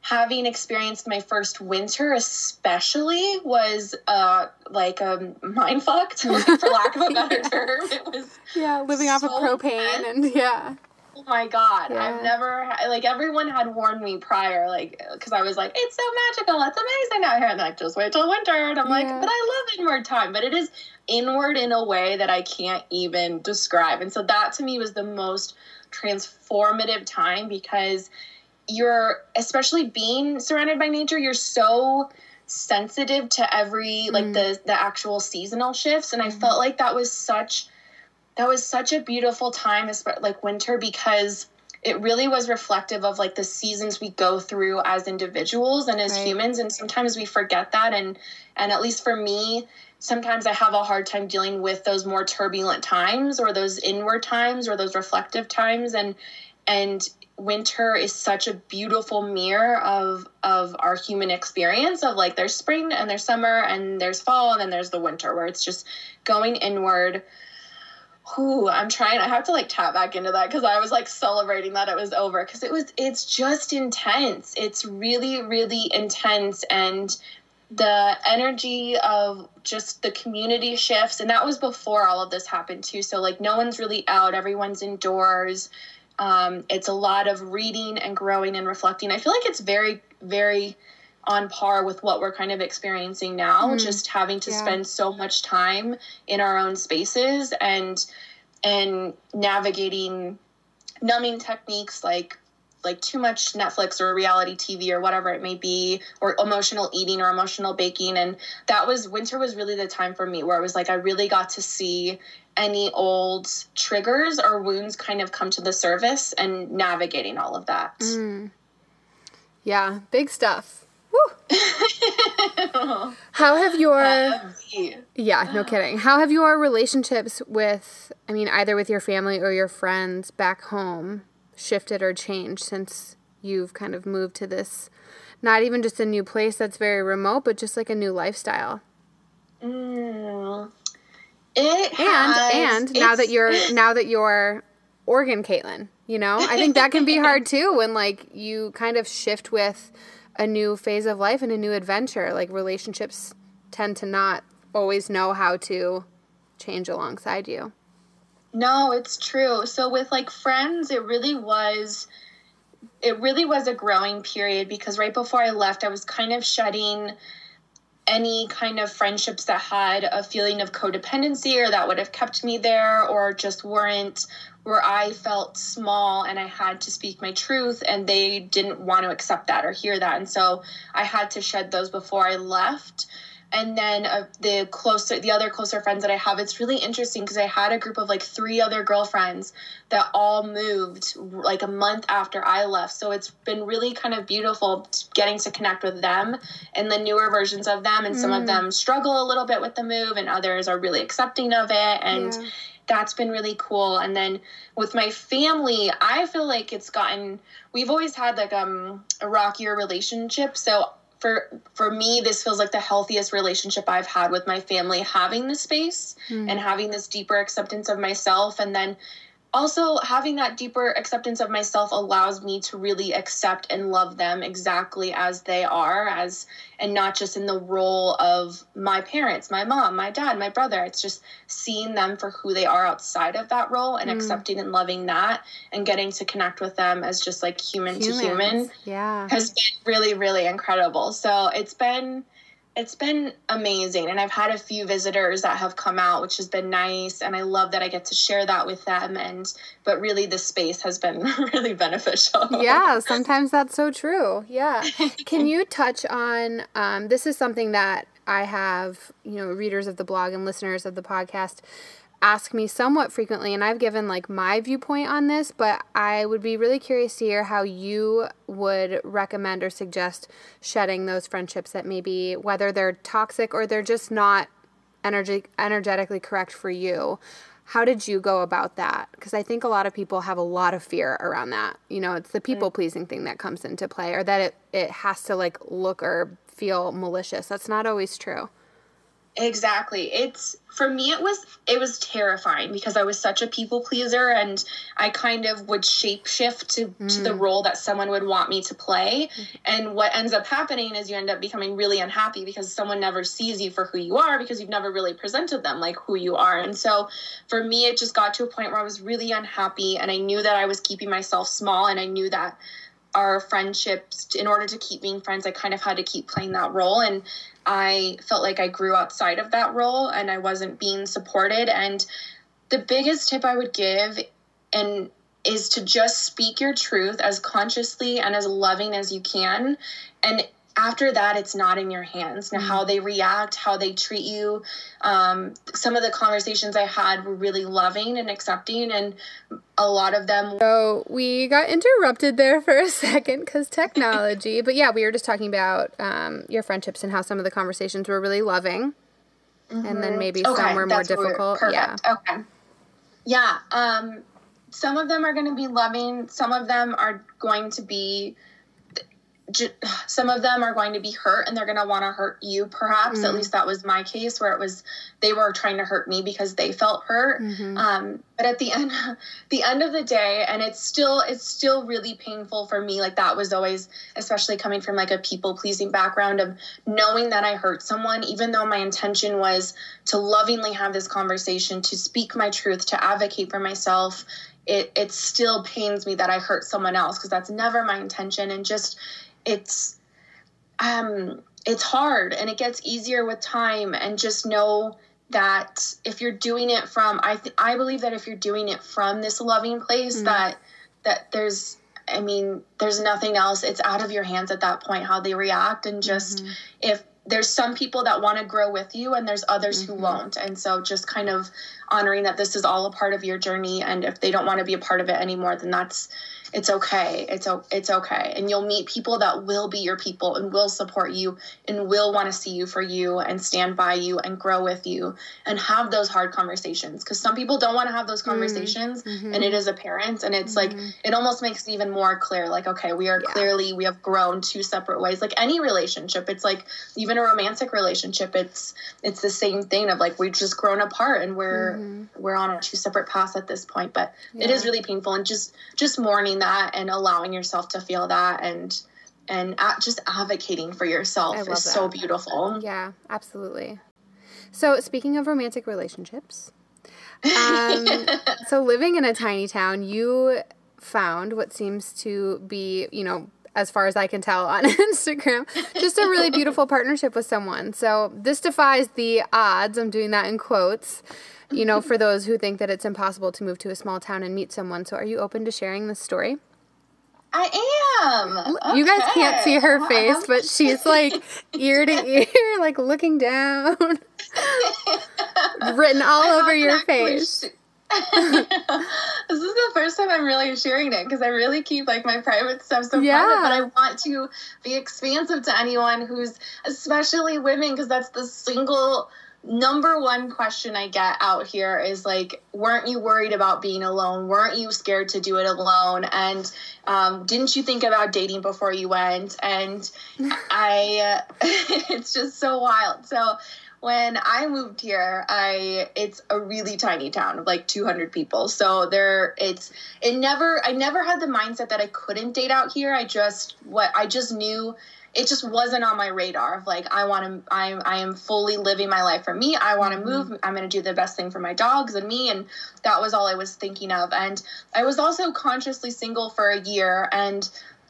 Speaker 2: having experienced my first winter especially was uh like a mind fucked for lack of a better term it was
Speaker 1: yeah living so off of propane and yeah
Speaker 2: oh my god yeah. i've never like everyone had warned me prior like because i was like it's so magical it's amazing out here and like just wait till winter and i'm yeah. like but i love inward time but it is inward in a way that i can't even describe and so that to me was the most transformative time because you're especially being surrounded by nature you're so sensitive to every like mm. the the actual seasonal shifts and i mm. felt like that was such that was such a beautiful time like winter because it really was reflective of like the seasons we go through as individuals and as right. humans and sometimes we forget that and and at least for me sometimes i have a hard time dealing with those more turbulent times or those inward times or those reflective times and and winter is such a beautiful mirror of of our human experience of like there's spring and there's summer and there's fall and then there's the winter where it's just going inward Ooh, I'm trying. I have to like tap back into that because I was like celebrating that it was over because it was. It's just intense. It's really, really intense, and the energy of just the community shifts. And that was before all of this happened too. So like no one's really out. Everyone's indoors. Um, it's a lot of reading and growing and reflecting. I feel like it's very, very on par with what we're kind of experiencing now, mm, just having to yeah. spend so much time in our own spaces and and navigating numbing techniques like like too much Netflix or reality TV or whatever it may be, or emotional eating or emotional baking. And that was winter was really the time for me where it was like I really got to see any old triggers or wounds kind of come to the surface and navigating all of that. Mm.
Speaker 1: Yeah, big stuff. How have your Yeah, no kidding. How have your relationships with I mean either with your family or your friends back home shifted or changed since you've kind of moved to this not even just a new place that's very remote, but just like a new lifestyle?
Speaker 2: Mm, it
Speaker 1: and has, and now that you're now that you're Oregon Caitlin, you know, I think that can be hard too when like you kind of shift with a new phase of life and a new adventure. Like relationships tend to not always know how to change alongside you.
Speaker 2: No, it's true. So with like friends, it really was it really was a growing period because right before I left, I was kind of shedding any kind of friendships that had a feeling of codependency or that would have kept me there or just weren't where I felt small and I had to speak my truth and they didn't want to accept that or hear that. And so I had to shed those before I left and then uh, the closer the other closer friends that i have it's really interesting because i had a group of like three other girlfriends that all moved like a month after i left so it's been really kind of beautiful getting to connect with them and the newer versions of them and mm. some of mm. them struggle a little bit with the move and others are really accepting of it and yeah. that's been really cool and then with my family i feel like it's gotten we've always had like um a rockier relationship so for for me this feels like the healthiest relationship i've had with my family having this space mm. and having this deeper acceptance of myself and then also having that deeper acceptance of myself allows me to really accept and love them exactly as they are as and not just in the role of my parents my mom my dad my brother it's just seeing them for who they are outside of that role and mm. accepting and loving that and getting to connect with them as just like human Humans. to human
Speaker 1: yeah
Speaker 2: has been really really incredible so it's been it's been amazing and i've had a few visitors that have come out which has been nice and i love that i get to share that with them and but really the space has been really beneficial.
Speaker 1: Yeah sometimes that's so true. Yeah. Can you touch on um, this is something that i have you know readers of the blog and listeners of the podcast ask me somewhat frequently, and I've given like my viewpoint on this, but I would be really curious to hear how you would recommend or suggest shedding those friendships that maybe whether they're toxic or they're just not energy energetically correct for you. How did you go about that? Because I think a lot of people have a lot of fear around that. You know, it's the people pleasing thing that comes into play, or that it, it has to like look or feel malicious. That's not always true.
Speaker 2: Exactly. It's for me it was it was terrifying because I was such a people pleaser and I kind of would shapeshift to, mm. to the mm. role that someone would want me to play. Mm-hmm. And what ends up happening is you end up becoming really unhappy because someone never sees you for who you are because you've never really presented them like who you are. And so for me it just got to a point where I was really unhappy and I knew that I was keeping myself small and I knew that our friendships in order to keep being friends i kind of had to keep playing that role and I felt like I grew outside of that role and I wasn't being supported. And the biggest tip I would give and is to just speak your truth as consciously and as loving as you can and after that it's not in your hands now how mm. they react how they treat you um, some of the conversations i had were really loving and accepting and a lot of them
Speaker 1: so we got interrupted there for a second because technology but yeah we were just talking about um, your friendships and how some of the conversations were really loving mm-hmm. and then mm-hmm. maybe okay, some were more difficult
Speaker 2: yeah okay yeah um, some of them are going to be loving some of them are going to be some of them are going to be hurt and they're going to want to hurt you perhaps mm-hmm. at least that was my case where it was they were trying to hurt me because they felt hurt mm-hmm. um, but at the end the end of the day and it's still it's still really painful for me like that was always especially coming from like a people pleasing background of knowing that i hurt someone even though my intention was to lovingly have this conversation to speak my truth to advocate for myself it it still pains me that i hurt someone else because that's never my intention and just it's um it's hard and it gets easier with time and just know that if you're doing it from I th- I believe that if you're doing it from this loving place mm-hmm. that that there's I mean there's nothing else it's out of your hands at that point how they react and just mm-hmm. if there's some people that want to grow with you and there's others mm-hmm. who won't and so just kind of honoring that this is all a part of your journey and if they don't want to be a part of it anymore then that's it's okay it's it's okay and you'll meet people that will be your people and will support you and will want to see you for you and stand by you and grow with you and have those hard conversations because some people don't want to have those mm-hmm. conversations mm-hmm. and it is apparent and it's mm-hmm. like it almost makes it even more clear like okay we are yeah. clearly we have grown two separate ways like any relationship it's like even a romantic relationship it's it's the same thing of like we've just grown apart and we're mm-hmm. we're on two separate paths at this point but yeah. it is really painful and just just mourning that and allowing yourself to feel that and and just advocating for yourself is that. so beautiful.
Speaker 1: Yeah, absolutely. So speaking of romantic relationships, um, so living in a tiny town, you found what seems to be, you know, as far as I can tell on Instagram, just a really beautiful partnership with someone. So this defies the odds. I'm doing that in quotes, you know, for those who think that it's impossible to move to a small town and meet someone. So are you open to sharing this story?
Speaker 2: I am.
Speaker 1: Okay. You guys can't see her face, but she's like ear to ear, like looking down, written all over your face.
Speaker 2: This is the first time I'm really sharing it because I really keep like my private stuff so yeah. private, but I want to be expansive to anyone who's, especially women, because that's the single number one question I get out here is like, weren't you worried about being alone? Weren't you scared to do it alone? And um, didn't you think about dating before you went? And I, uh, it's just so wild. So when I moved here, I it's a really tiny town of like 200 people. So there, it's it never I never had the mindset that I couldn't date out here. I just what I just knew it just wasn't on my radar of like I want to I I am fully living my life for me. I want to mm-hmm. move. I'm going to do the best thing for my dogs and me and that was all I was thinking of. And I was also consciously single for a year and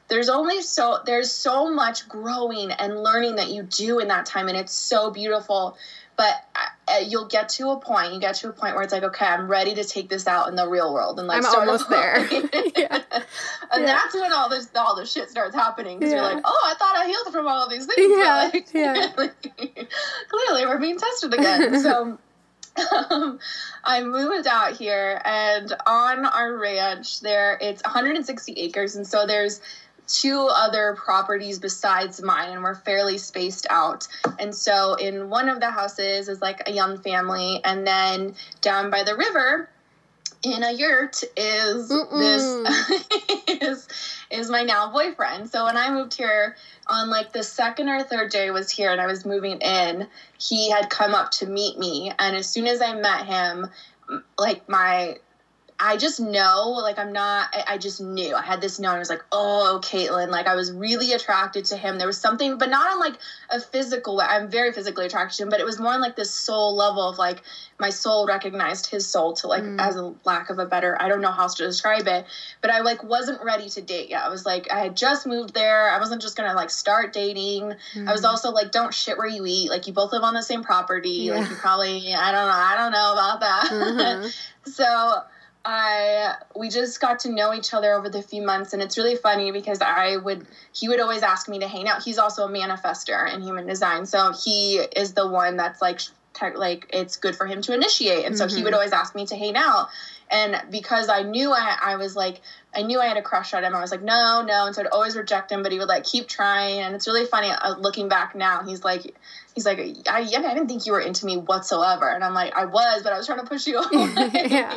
Speaker 2: there's only so there's so much growing and learning that you do in that time and it's so beautiful but uh, uh, you'll get to a point you get to a point where it's like okay i'm ready to take this out in the real world and like
Speaker 1: i'm almost there yeah.
Speaker 2: and yeah. that's when all this all the shit starts happening because yeah. you're like oh i thought i healed from all of these things yeah, like, yeah. clearly we're being tested again so um, I moved out here, and on our ranch, there it's 160 acres, and so there's two other properties besides mine and we're fairly spaced out. And so in one of the houses is like a young family and then down by the river in a yurt is Mm-mm. this is is my now boyfriend. So when I moved here on like the second or third day I was here and I was moving in, he had come up to meet me and as soon as I met him like my I just know, like, I'm not, I, I just knew. I had this know. I was like, oh, Caitlin. Like, I was really attracted to him. There was something, but not on like a physical way. I'm very physically attracted to him, but it was more on like this soul level of like my soul recognized his soul to like, mm. as a lack of a better, I don't know how else to describe it, but I like wasn't ready to date yet. I was like, I had just moved there. I wasn't just gonna like start dating. Mm. I was mm. also like, don't shit where you eat. Like, you both live on the same property. Yeah. Like, you probably, I don't know, I don't know about that. Mm-hmm. so, I we just got to know each other over the few months and it's really funny because I would he would always ask me to hang out. He's also a manifester in human design. So he is the one that's like like it's good for him to initiate. And so mm-hmm. he would mm-hmm. always ask me to hang out. And because I knew I, I was like, I knew I had a crush on him, I was like, no, no. And so I'd always reject him, but he would like keep trying. And it's really funny uh, looking back now. He's like, he's like, I, I didn't think you were into me whatsoever. And I'm like, I was, but I was trying to push you away. yeah.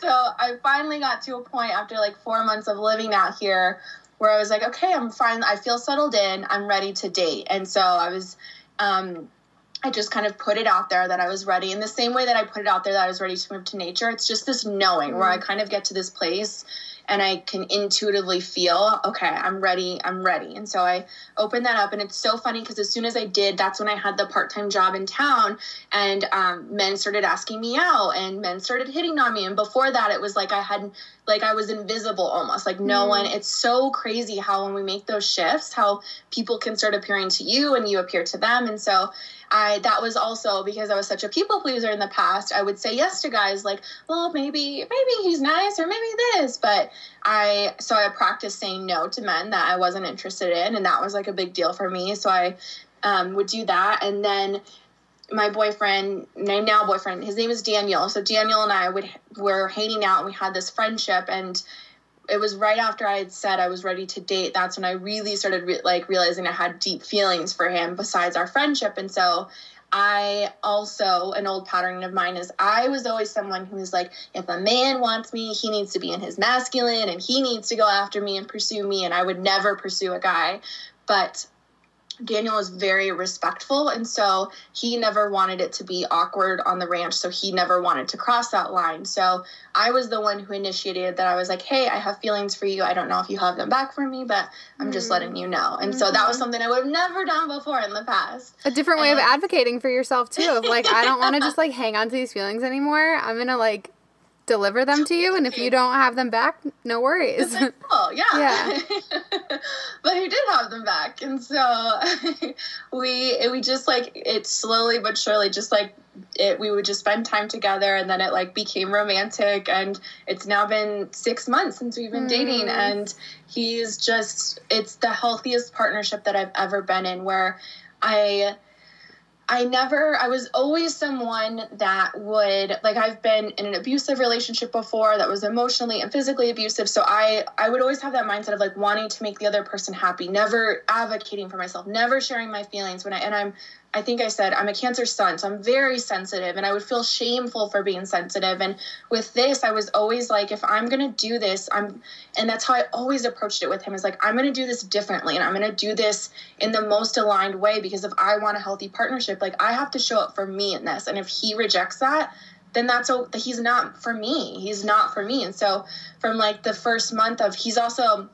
Speaker 2: So I finally got to a point after like four months of living out here where I was like, okay, I'm fine. I feel settled in. I'm ready to date. And so I was, um, I just kind of put it out there that I was ready in the same way that I put it out there that I was ready to move to nature. It's just this knowing mm-hmm. where I mm. kind of get to this place and I can intuitively feel, okay, I'm ready, I'm ready. And so I opened that up. And it's so funny because as soon as I did, that's when I had the part time job in town. And um, men started asking me out and men started hitting on me. And before that, it was like I had, like I was invisible almost. Like no mm. one, it's so crazy how when we make those shifts, how people can start appearing to you and you appear to them. And so, I that was also because I was such a people pleaser in the past. I would say yes to guys like, well, maybe maybe he's nice or maybe this, but I so I practiced saying no to men that I wasn't interested in, and that was like a big deal for me. So I um, would do that, and then my boyfriend, my now boyfriend, his name is Daniel. So Daniel and I would were hanging out, and we had this friendship, and it was right after I had said I was ready to date. That's when I really started re- like realizing I had deep feelings for him besides our friendship. And so I also, an old pattern of mine is I was always someone who was like, if a man wants me, he needs to be in his masculine and he needs to go after me and pursue me. And I would never pursue a guy. But Daniel was very respectful, and so he never wanted it to be awkward on the ranch. So he never wanted to cross that line. So I was the one who initiated that. I was like, "Hey, I have feelings for you. I don't know if you have them back for me, but I'm just letting you know." And mm-hmm. so that was mm-hmm. something I would have never done before in the past.
Speaker 1: A different way and, of advocating for yourself too. Of like, I don't want to just like hang on to these feelings anymore. I'm gonna like deliver them to you, and if you don't have them back, no worries.
Speaker 2: Oh yeah. Yeah. but he did have them back, and so we we just like it slowly but surely, just like it we would just spend time together and then it like became romantic and it's now been six months since we've been mm. dating and he's just it's the healthiest partnership that i've ever been in where i I never, I was always someone that would, like, I've been in an abusive relationship before that was emotionally and physically abusive. So I, I would always have that mindset of like wanting to make the other person happy, never advocating for myself, never sharing my feelings when I, and I'm I think I said I'm a Cancer sun, so I'm very sensitive and I would feel shameful for being sensitive. And with this, I was always like, if I'm to do this, I'm, and that's how I always approached it with him is like, I'm to do this differently and I'm to do this in the most aligned way because if I want a healthy partnership, like I have to show up for me in this. And if he rejects that, then that's a, he's not for me. He's not for me. And so from like the first month of, he's also,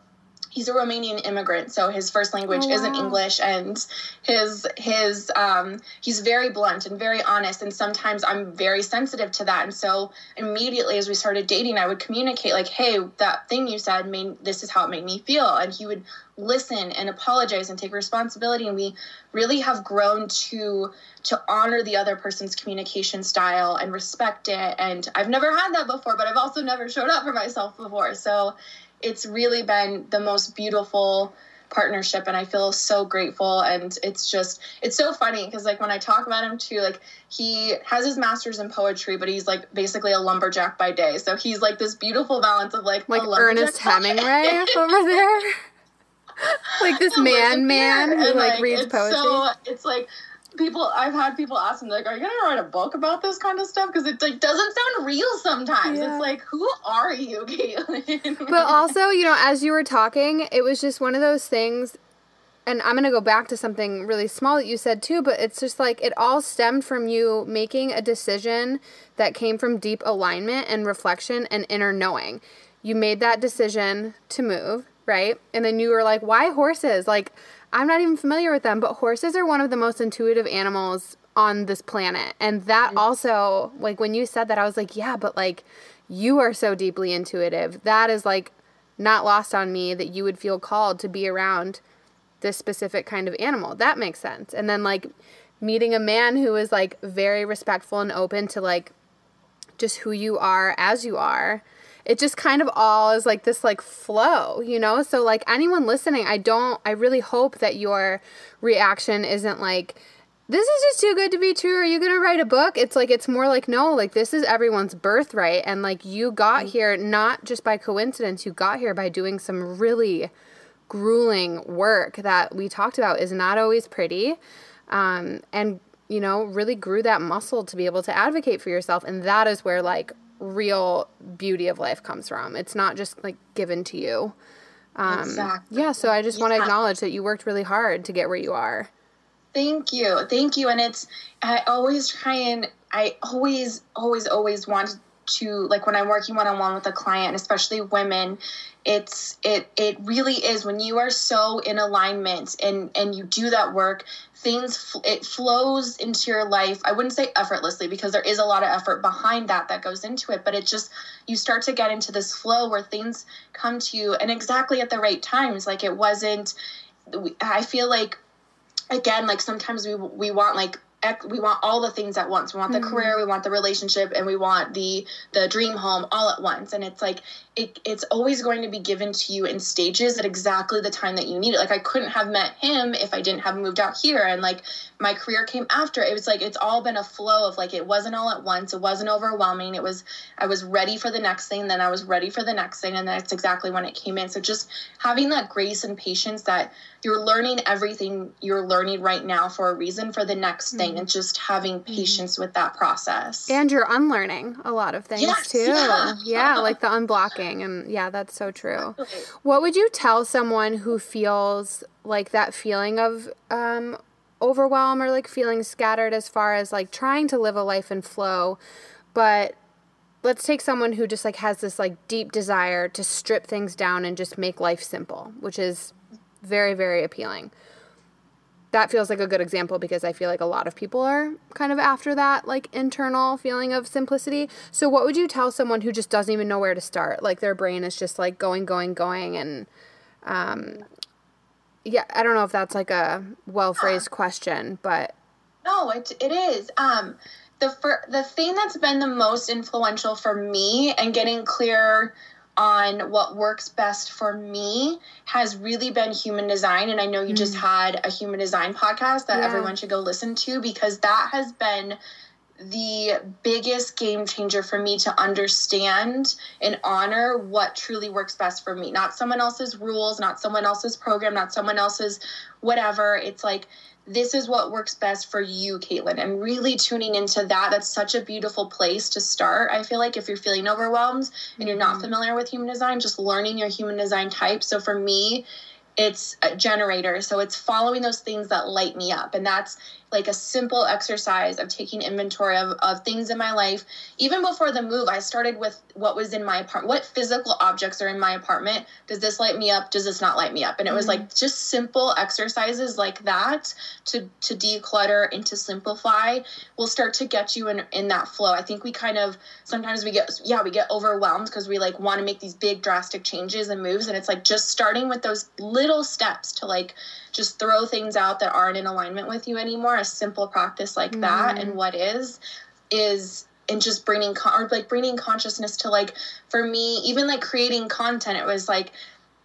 Speaker 2: he's a Romanian immigrant, so his first language oh, wow. isn't English, and his his um, he's very blunt and very honest, and sometimes I'm very sensitive to that, and so immediately as we started dating, I would communicate like, "Hey, that thing you said made this is how it made me feel," and he would listen and apologize and take responsibility, and we really have grown to to honor the other person's communication style and respect it, and I've never had that before, but I've also never showed up for myself before, so it's really been the most beautiful partnership and I feel so grateful. And it's just it's so funny because like when I talk about him too like he has his masters in poetry but he's like basically a lumberjack by day. So he's like this beautiful balance of like
Speaker 1: like Ernest Hemingway over there? Like this man man who like, like reads poetry
Speaker 2: so it's like people I've had people ask me like, "Are you gonna write a book about this kind of stuff?" Because it like doesn't sound real sometimes. Yeah. It's like, who are you, Caitlin?
Speaker 1: but also, you know, as you were talking, it was just one of those things. And I'm gonna go back to something really small that you said too, but it's just like it all stemmed from you making a decision that came from deep alignment and reflection and inner knowing. You made that decision to move, right? And then you were like, "Why horses?" Like I'm not even familiar with them, but horses are one of the most intuitive animals on this planet. And that mm-hmm. also, like when you said that, I was like, yeah, but like you are so deeply intuitive. That is like not lost on me that you would feel called to be around this specific kind of animal. That makes sense. And then like meeting a man who is like very respectful and open to like just who you are as you are it just kind of all is like this like flow, you know? So like anyone listening, I don't I really hope that your reaction isn't like this is just too good to be true. Are you going to write a book? It's like it's more like no, like this is everyone's birthright and like you got mm. here not just by coincidence, you got here by doing some really grueling work that we talked about is not always pretty. Um, and you know, really grew that muscle to be able to advocate for yourself. And that is where like real beauty of life comes from. It's not just like given to you. Um, exactly. Yeah, so I just yeah. want to acknowledge that you worked really hard to get where you are.
Speaker 2: Thank you. Thank you. And it's, I always try and, I always, always, always want to, like when I'm working one on one with a client, especially women, it's it it really is when you are so in alignment and and you do that work things it flows into your life. I wouldn't say effortlessly because there is a lot of effort behind that that goes into it but it just you start to get into this flow where things come to you and exactly at the right times. Like it wasn't i feel like again like sometimes we we want like we want all the things at once. We want the mm-hmm. career, we want the relationship, and we want the the dream home all at once. And it's like it, it's always going to be given to you in stages at exactly the time that you need it. Like I couldn't have met him if I didn't have moved out here, and like my career came after. It was like it's all been a flow of like it wasn't all at once. It wasn't overwhelming. It was I was ready for the next thing, then I was ready for the next thing, and that's exactly when it came in. So just having that grace and patience that you're learning everything you're learning right now for a reason for the next mm-hmm. thing and just having mm-hmm. patience with that process
Speaker 1: and you're unlearning a lot of things yes, too yeah. yeah like the unblocking and yeah that's so true what would you tell someone who feels like that feeling of um, overwhelm or like feeling scattered as far as like trying to live a life in flow but let's take someone who just like has this like deep desire to strip things down and just make life simple which is very, very appealing. That feels like a good example because I feel like a lot of people are kind of after that like internal feeling of simplicity. So what would you tell someone who just doesn't even know where to start? Like their brain is just like going, going, going and um yeah, I don't know if that's like a well phrased question, but
Speaker 2: No, it it is. Um the fir- the thing that's been the most influential for me and getting clear on what works best for me has really been human design. And I know you mm. just had a human design podcast that yeah. everyone should go listen to because that has been the biggest game changer for me to understand and honor what truly works best for me. Not someone else's rules, not someone else's program, not someone else's whatever. It's like, this is what works best for you, Caitlin. And really tuning into that, that's such a beautiful place to start. I feel like if you're feeling overwhelmed and you're not mm-hmm. familiar with human design, just learning your human design type. So for me, it's a generator. So it's following those things that light me up. And that's like a simple exercise of taking inventory of, of things in my life. Even before the move, I started with what was in my apartment. What physical objects are in my apartment? Does this light me up? Does this not light me up? And it was mm-hmm. like just simple exercises like that to to declutter and to simplify will start to get you in in that flow. I think we kind of sometimes we get yeah, we get overwhelmed because we like want to make these big drastic changes and moves and it's like just starting with those little steps to like just throw things out that aren't in alignment with you anymore. A simple practice like mm. that and what is is and just bringing con- or like bringing consciousness to like for me even like creating content it was like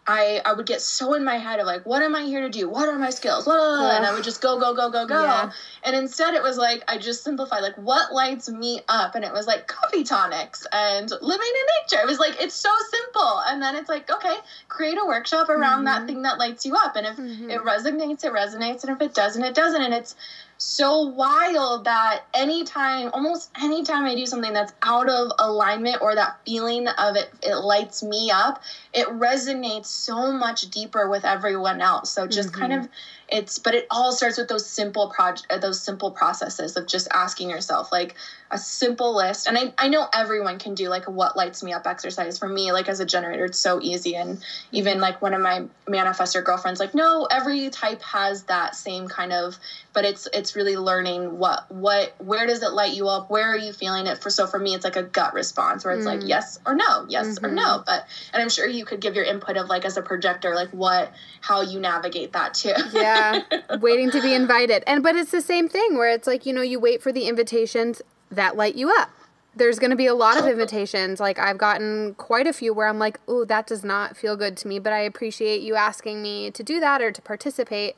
Speaker 2: I, I would get so in my head of like, what am I here to do? What are my skills? Blah, And I would just go, go, go, go, go. Yeah. And instead it was like, I just simplified, like, what lights me up? And it was like coffee tonics and living in nature. It was like, it's so simple. And then it's like, okay, create a workshop around mm-hmm. that thing that lights you up. And if mm-hmm. it resonates, it resonates. And if it doesn't, it doesn't. And it's, so wild that anytime, almost anytime I do something that's out of alignment or that feeling of it, it lights me up, it resonates so much deeper with everyone else. So just mm-hmm. kind of it's but it all starts with those simple project uh, those simple processes of just asking yourself like a simple list. And I, I know everyone can do like a what lights me up exercise. For me like as a generator it's so easy. And even like one of my manifestor girlfriends like no every type has that same kind of but it's it's really learning what what where does it light you up? Where are you feeling it? For so for me it's like a gut response where it's mm. like yes or no yes mm-hmm. or no. Mm-hmm. but and i'm sure you could give your input of like as a projector like what how you navigate that too.
Speaker 1: Yeah yeah, waiting to be invited. And but it's the same thing where it's like, you know, you wait for the invitations that light you up. There's going to be a lot of invitations. Like I've gotten quite a few where I'm like, "Oh, that does not feel good to me, but I appreciate you asking me to do that or to participate."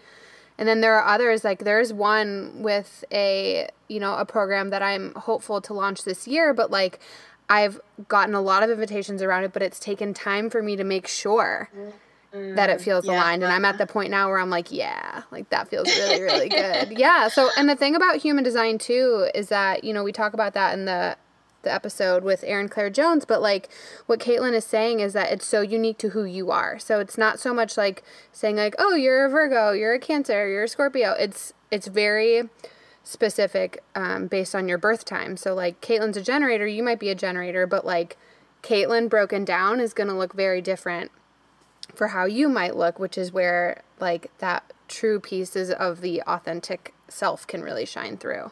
Speaker 1: And then there are others like there's one with a, you know, a program that I'm hopeful to launch this year, but like I've gotten a lot of invitations around it, but it's taken time for me to make sure. Mm-hmm mm, that it mm, feels yeah. aligned. And I'm at the point now where I'm like, yeah, like that feels really, really good. yeah. So, and the thing about human design too is that, you know, we talk about that in the, the episode with Erin Claire Jones, but like what Caitlin is saying is that it's so unique to who you are. So it's not so much like saying like, oh, you're a Virgo, you're a Cancer, you're a Scorpio. It's it's very specific um, based on your birth time. So like Caitlin's a generator, you might be a generator, but like Caitlin broken down is going to look very different for how you might look, which is where like that true pieces of the authentic self can really shine through.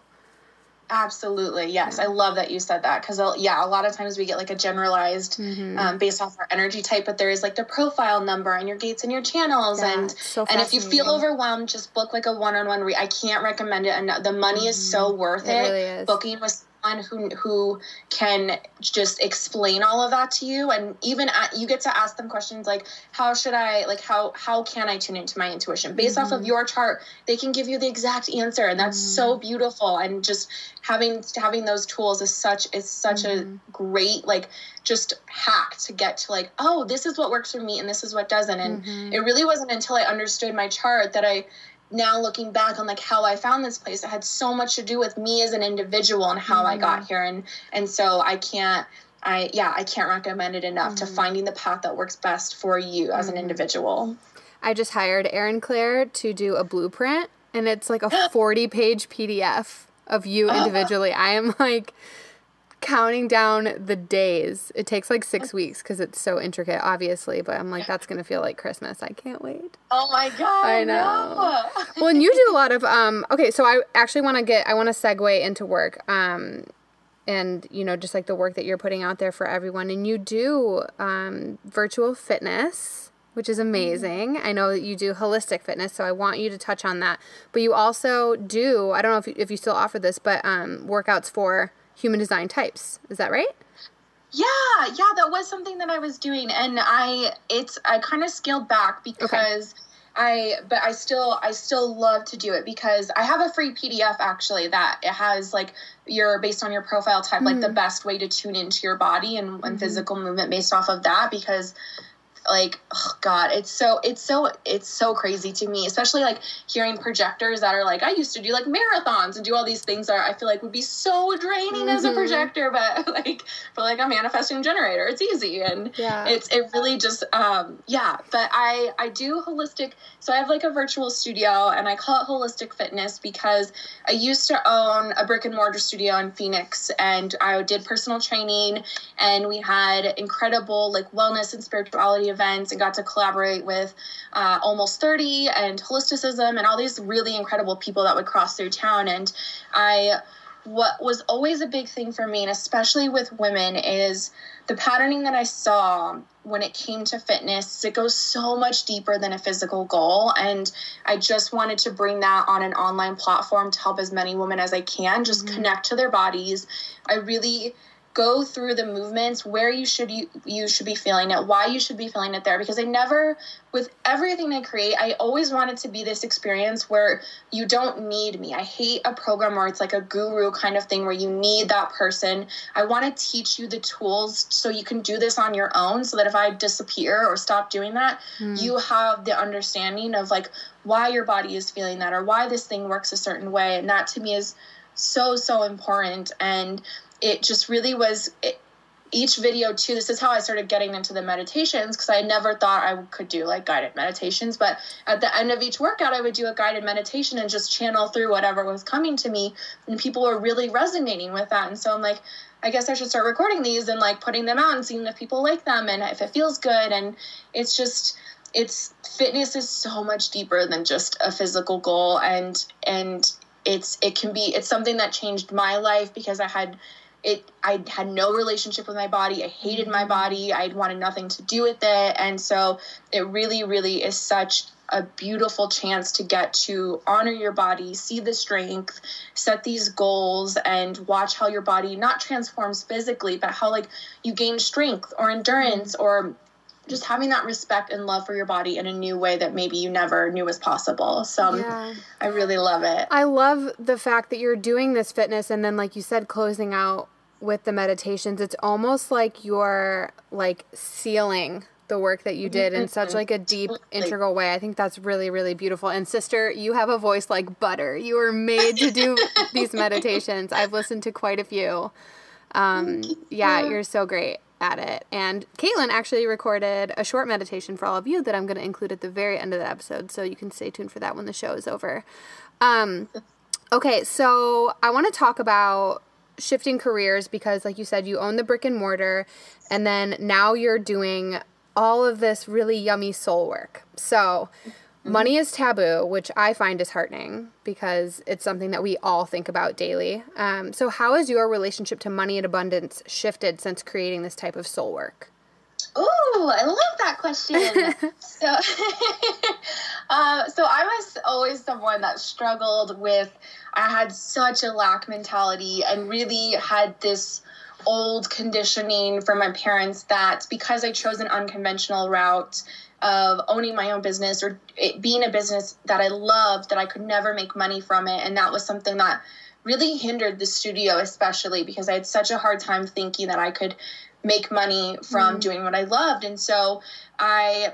Speaker 2: Absolutely. Yes. I love that you said that because, yeah, a lot of times we get like a generalized mm-hmm. um, based off our energy type, but there is like the profile number and your gates and your channels. Yeah, and so and if you feel overwhelmed, just book like a one on one. I can't recommend it. And the money mm-hmm. is so mm-hmm. worth it. it. Really Booking with who who can just explain all of that to you and even at, you get to ask them questions like how should i like how how can i tune into my intuition based mm-hmm. off of mm-hmm. your chart they can give you the exact answer and that's mm-hmm. so beautiful and just having having those tools is such is such mm-hmm. a great like just hack to get to like oh this is what works for me and this is what doesn't and mm-hmm. it really wasn't until i understood my chart that i now looking back on like how I found this place, it had so much to do with me as an individual and how mm-hmm. I got mm-hmm. here. And and so I can't I yeah, I can't recommend it enough mm-hmm. to finding the path that works best for you as mm-hmm. an individual.
Speaker 1: I just hired Erin Claire to do a blueprint and it's like a 40 page PDF of you individually. I am like counting down the days. It takes like six weeks because it's so intricate, obviously. But I'm like, that's gonna feel like Christmas. I can't wait.
Speaker 2: Oh my god!
Speaker 1: I know. No. well, and you do a lot of um. Okay, so I actually want to get. I want to segue into work. Um, and you know, just like the work that you're putting out there for everyone, and you do um virtual fitness which is amazing. I know that you do holistic fitness, so I want you to touch on that. But you also do, I don't know if you, if you still offer this, but um, workouts for human design types. Is that right?
Speaker 2: Yeah, yeah, that was something that I was doing, and I it's I kind of scaled back because. Okay. I but I still I still love to do it because I have a free PDF actually that it has like your based on your profile type mm-hmm. like the mm-hmm. best way to tune into your body and, and mm-hmm. physical movement based off of that because like oh god it's so it's so it's so crazy to me especially like hearing projectors that are like i used to do like marathons and do all these things that i feel like would be so draining mm-hmm. as a mm-hmm. projector but like for like a manifesting generator it's easy and yeah it's it really just um yeah but i i do holistic so i have like a virtual studio and i call it holistic fitness because i used to own a brick and mortar studio in phoenix and i did personal training and we had incredible like wellness and spirituality events and got to collaborate with uh, almost 30 and holisticism and all these really incredible people that would cross through town. And i what was always a big thing for me and especially with women is the patterning that i saw when it came to fitness it goes so much deeper than a physical goal. And i just wanted to bring that on an online platform to help as many women as i can just mm-hmm. connect to their bodies. I really go through the movements where you should you, you should be feeling it why you should be feeling it there because i never with everything i create i always want it to be this experience where you don't need me. I hate a program where it's like a guru kind of thing where you need that person. I want to teach you the tools so you can do this on your own so that if i disappear or stop doing that mm. you have the understanding of like why your body is feeling that or why this thing works a certain way. And that to me is so so important. And it just really was it, each video too this is how i started getting into the meditations because i never thought i could do like guided meditations but at the end of each workout i would do a guided meditation and just channel through whatever was coming to me and people were really resonating with that and so i'm like i guess i should start recording these and like putting them out and seeing if people like them and if it feels good and it's just it's fitness is so much deeper than just a physical goal and and it's it can be it's something that changed my life because i had it i had no relationship with my body i hated my mm-hmm. body i wanted nothing to do with it and so it really really is such a beautiful chance to get to honor your body see the strength set these goals and watch how your body not transforms physically but how like you gain strength or endurance mm-hmm. or just having that respect and love for your body in a new way that maybe you never knew was possible. So um, yeah. I really love it.
Speaker 1: I love the fact that you're doing this fitness and then like you said closing out with the meditations. It's almost like you're like sealing the work that you did in such like a deep integral way. I think that's really really beautiful. And sister, you have a voice like butter. You were made to do these meditations. I've listened to quite a few. Um, yeah, you're so great at it. And Caitlin actually recorded a short meditation for all of you that I'm going to include at the very end of the episode, so you can stay tuned for that when the show is over. Um, okay, so I want to talk about shifting careers because, like you said, you own the brick and mortar, and then now you're doing all of this really yummy soul work. So, Mm-hmm. Money is taboo, which I find disheartening because it's something that we all think about daily. Um, so, how has your relationship to money and abundance shifted since creating this type of soul work?
Speaker 2: Oh, I love that question. so, uh, so I was always someone that struggled with. I had such a lack mentality and really had this old conditioning from my parents that because I chose an unconventional route of owning my own business or it being a business that I loved that I could never make money from it and that was something that really hindered the studio especially because I had such a hard time thinking that I could make money from mm. doing what I loved and so I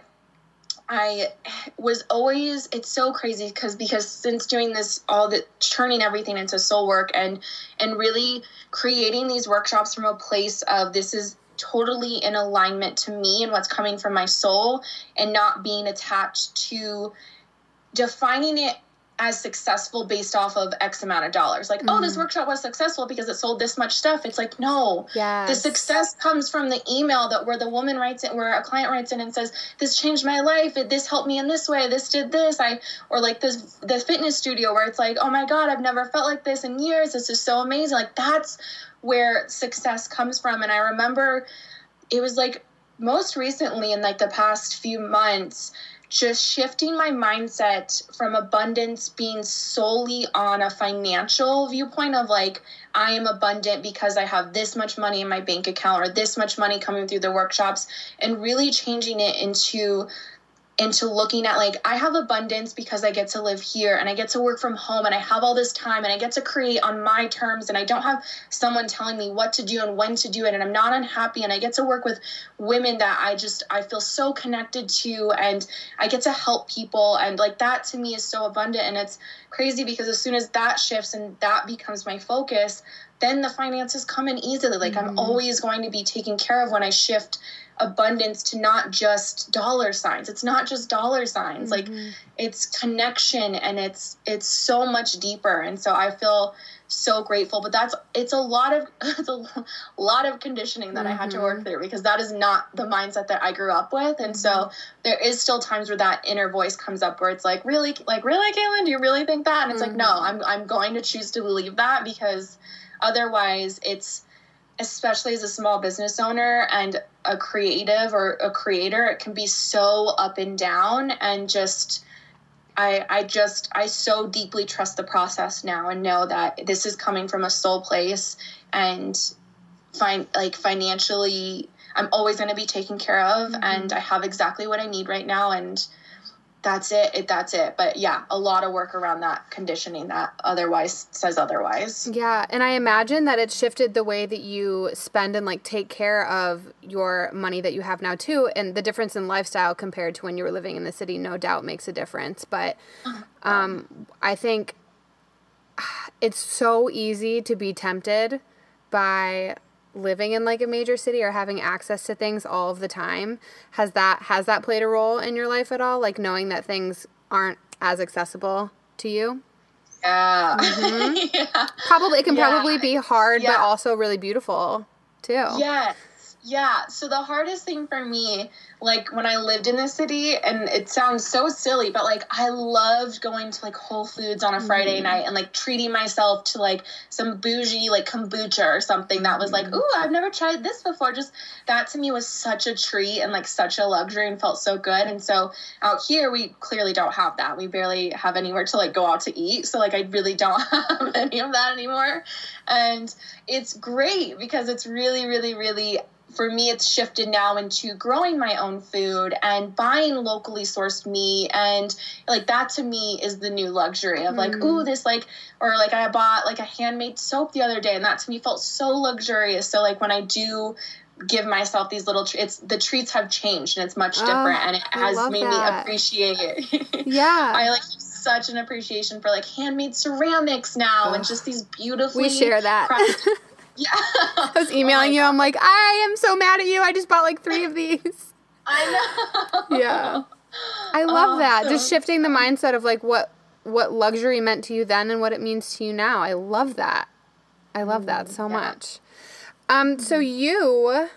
Speaker 2: I was always it's so crazy because because since doing this all the turning everything into soul work and and really creating these workshops from a place of this is totally in alignment to me and what's coming from my soul and not being attached to defining it as successful based off of X amount of dollars. Like, mm-hmm. oh, this mm-hmm. workshop was successful because it sold this much stuff. It's like, no.
Speaker 1: Yes.
Speaker 2: The success comes from the email that where the woman writes it, where a client writes in and says, This changed my life. It, this helped me in this way. This did this. I or like this the fitness studio where it's like, oh my God, I've never felt like this in years. This is so amazing. Like that's where success comes from. And I remember it was like most recently in like the past few months just shifting my mindset from abundance being solely on a financial viewpoint of like I am abundant because I have this much money in my bank account or this much money coming through the workshops and really changing it into into looking at like I have abundance because I get to live here and I get to work from home and I have all this time and I get to create on my terms and I don't have someone telling me what to do and when to do it and I'm not unhappy and I get to work with women that I just I feel so connected to and I get to help people and like that to me is so abundant and it's crazy because as soon as that shifts and that becomes my focus then the finances come in easily like mm-hmm. I'm always going to be taken care of when I shift abundance to not just dollar signs it's not just dollar signs mm-hmm. like it's connection and it's it's so much deeper and so i feel so grateful but that's it's a lot of it's a lot of conditioning that mm-hmm. i had to work mm-hmm. through because that is not the mindset that i grew up with and mm-hmm. so there is still times where that inner voice comes up where it's like really like really Caitlin do you really think that and it's like no mm-hmm. i'm i'm going to choose to believe that because otherwise it's especially as a small business owner and a creative or a creator, it can be so up and down and just I I just I so deeply trust the process now and know that this is coming from a soul place and find like financially I'm always going to be taken care of mm-hmm. and I have exactly what I need right now and that's it, it that's it. But yeah a lot of work around that conditioning that otherwise says otherwise.
Speaker 1: Yeah and i imagine that it shifted the way that you spend and like take care of your money that you have now too. And the difference in lifestyle compared to when you were living in the city no doubt makes a difference. But uh-huh. um, i think it's so easy to be tempted by living in like a major city or having access to things all of the time has that has that played a role in your life at all like knowing that things aren't as accessible to you
Speaker 2: yeah, mm-hmm. yeah.
Speaker 1: probably it can yeah. probably be hard yeah. but also really beautiful too
Speaker 2: yes yeah so the hardest thing for me like when I lived in the city, and it sounds so silly, but like I loved going to like Whole Foods on a Friday mm-hmm. night and like treating myself to like some bougie like kombucha or something that was like, mm-hmm. ooh, I've never tried this before. Just that to me was such a treat and like such a luxury and felt so good. And so out here, we clearly don't have that. We barely have anywhere to like go out to eat. So like I really don't have any of that anymore. And it's great because it's really, really, really for me, it's shifted now into growing my own food and buying locally sourced meat. And like that to me is the new luxury of like, mm. ooh, this like, or like I bought like a handmade soap the other day and that to me felt so luxurious. So like when I do give myself these little treats the treats have changed and it's much oh, different and it has made that. me appreciate it
Speaker 1: yeah
Speaker 2: i like such an appreciation for like handmade ceramics now and just these beautifully
Speaker 1: we share that
Speaker 2: Yeah.
Speaker 1: I was emailing oh you. I'm like, I am so mad at you. I just bought like three of these.
Speaker 2: I
Speaker 1: know. Yeah. I love oh, that. Just shifting the mindset of like what what luxury meant to you then and what it means to you now. I love that. I love that mm, so yeah. much. Um so mm-hmm. you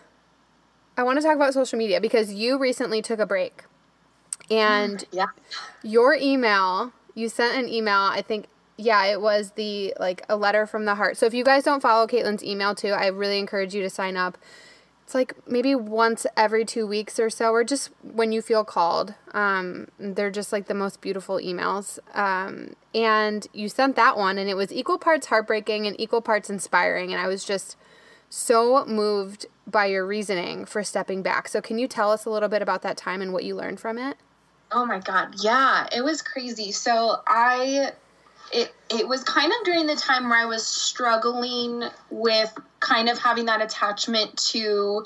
Speaker 1: I want to talk about social media because you recently took a break. Mm, and
Speaker 2: yeah.
Speaker 1: your email, you sent an email, I think yeah, it was the like a letter from the heart. So if you guys don't follow Caitlin's email too, I really encourage you to sign up. It's like maybe once every two weeks or so, or just when you feel called. Um, they're just like the most beautiful emails. Um, and you sent that one, and it was equal parts heartbreaking and equal parts inspiring. And I was just so moved by your reasoning for stepping back. So, can you tell us a little bit about that time and what you learned from it?
Speaker 2: Oh my God. Yeah, it was crazy. So, I it it was kind of during the time where I was struggling with kind of having that attachment to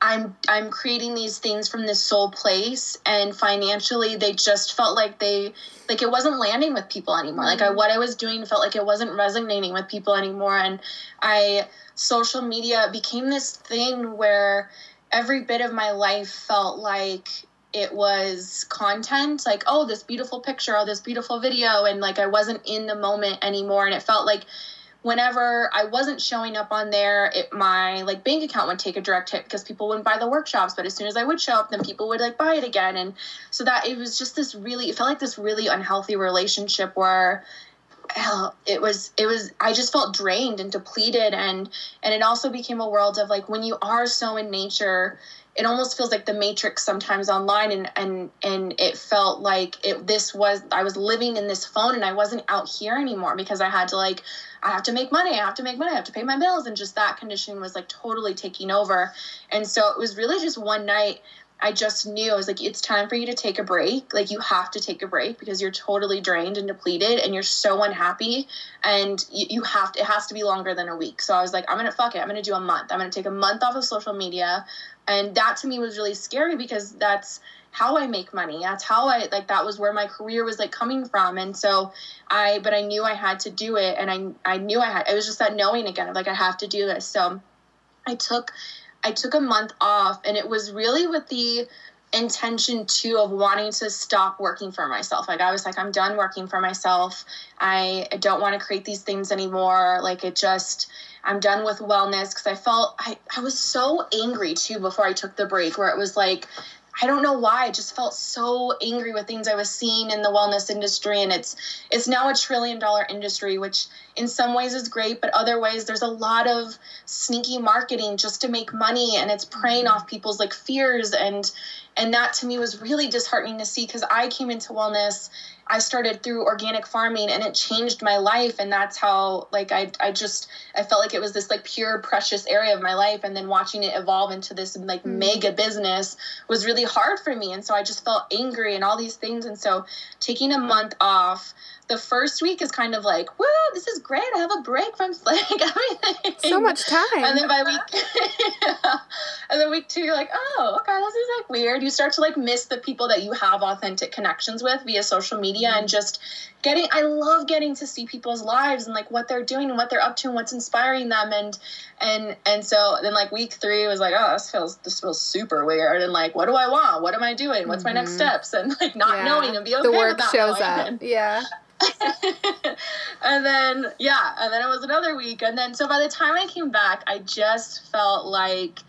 Speaker 2: I'm I'm creating these things from this soul place and financially they just felt like they like it wasn't landing with people anymore. Like I mm-hmm. what I was doing felt like it wasn't resonating with people anymore and I social media became this thing where every bit of my life felt like it was content like oh this beautiful picture or this beautiful video and like i wasn't in the moment anymore and it felt like whenever I wasn't showing up on there, it, my like bank account would take a direct hit because people wouldn't buy the workshops. But as soon as I would show up, then people would like buy it again, and so that it was just this really, it felt like this really unhealthy relationship where it was it was i just felt drained and depleted and and it also became a world of like when you are so in nature it almost feels like the matrix sometimes online and and and it felt like it this was i was living in this phone and i wasn't out here anymore because i had to like i have to make money i have to make money i have to pay my bills and just that conditioning was like totally taking over and so it was really just one night I just knew I was like, it's time for you to take a break. Like, you have to take a break because you're totally drained and depleted and you're so unhappy. And you, you have to, it has to be longer than a week. So I was like, I'm going to fuck it. I'm going to do a month. I'm going to take a month off of social media and that to me was really scary because that's how I make money. That's how I like that was where my career was like coming from. And so I but I knew I had to do it and I I knew I had it was just that knowing again like I have to do this. So I took I took a month off and it was really with the intention too of wanting to stop working for myself. Like I was like I'm done working for myself. I, don't want to create these things anymore. Like it just I'm done with wellness because I felt I, I was so angry too before I took the break where it was like I don't know why I just felt so angry with things I was seeing in the wellness industry and it's it's now a trillion dollar industry which in some ways is great but other ways there's a lot of sneaky marketing just to make money and it's preying mm-hmm. off people's like fears and and that to me was really disheartening to see because I came into wellness I started through organic farming and it changed my life and that's how like I I just I felt like it was this like pure precious area of my life and then watching it evolve into this like mm-hmm. mega business was really hard for me and so I just felt angry and all these things and so taking a month off the first week is kind of like, woo, this is great. I have a break from like everything.
Speaker 1: So much time.
Speaker 2: And then by week, and then week two, you're like, oh, okay, this is like weird. You start to like miss the people that you have authentic connections with via social media and just getting. I love getting to see people's lives and like what they're doing and what they're up to and what's inspiring them and and and so then like week three was like, oh, this feels this feels super weird and like, what do I want? What am I doing? What's mm-hmm. my next mm-hmm. steps? And like not yeah. knowing and be okay.
Speaker 1: The work shows up. Yeah.
Speaker 2: and then yeah, and then it was another week, and then so by the time I came back, I just felt like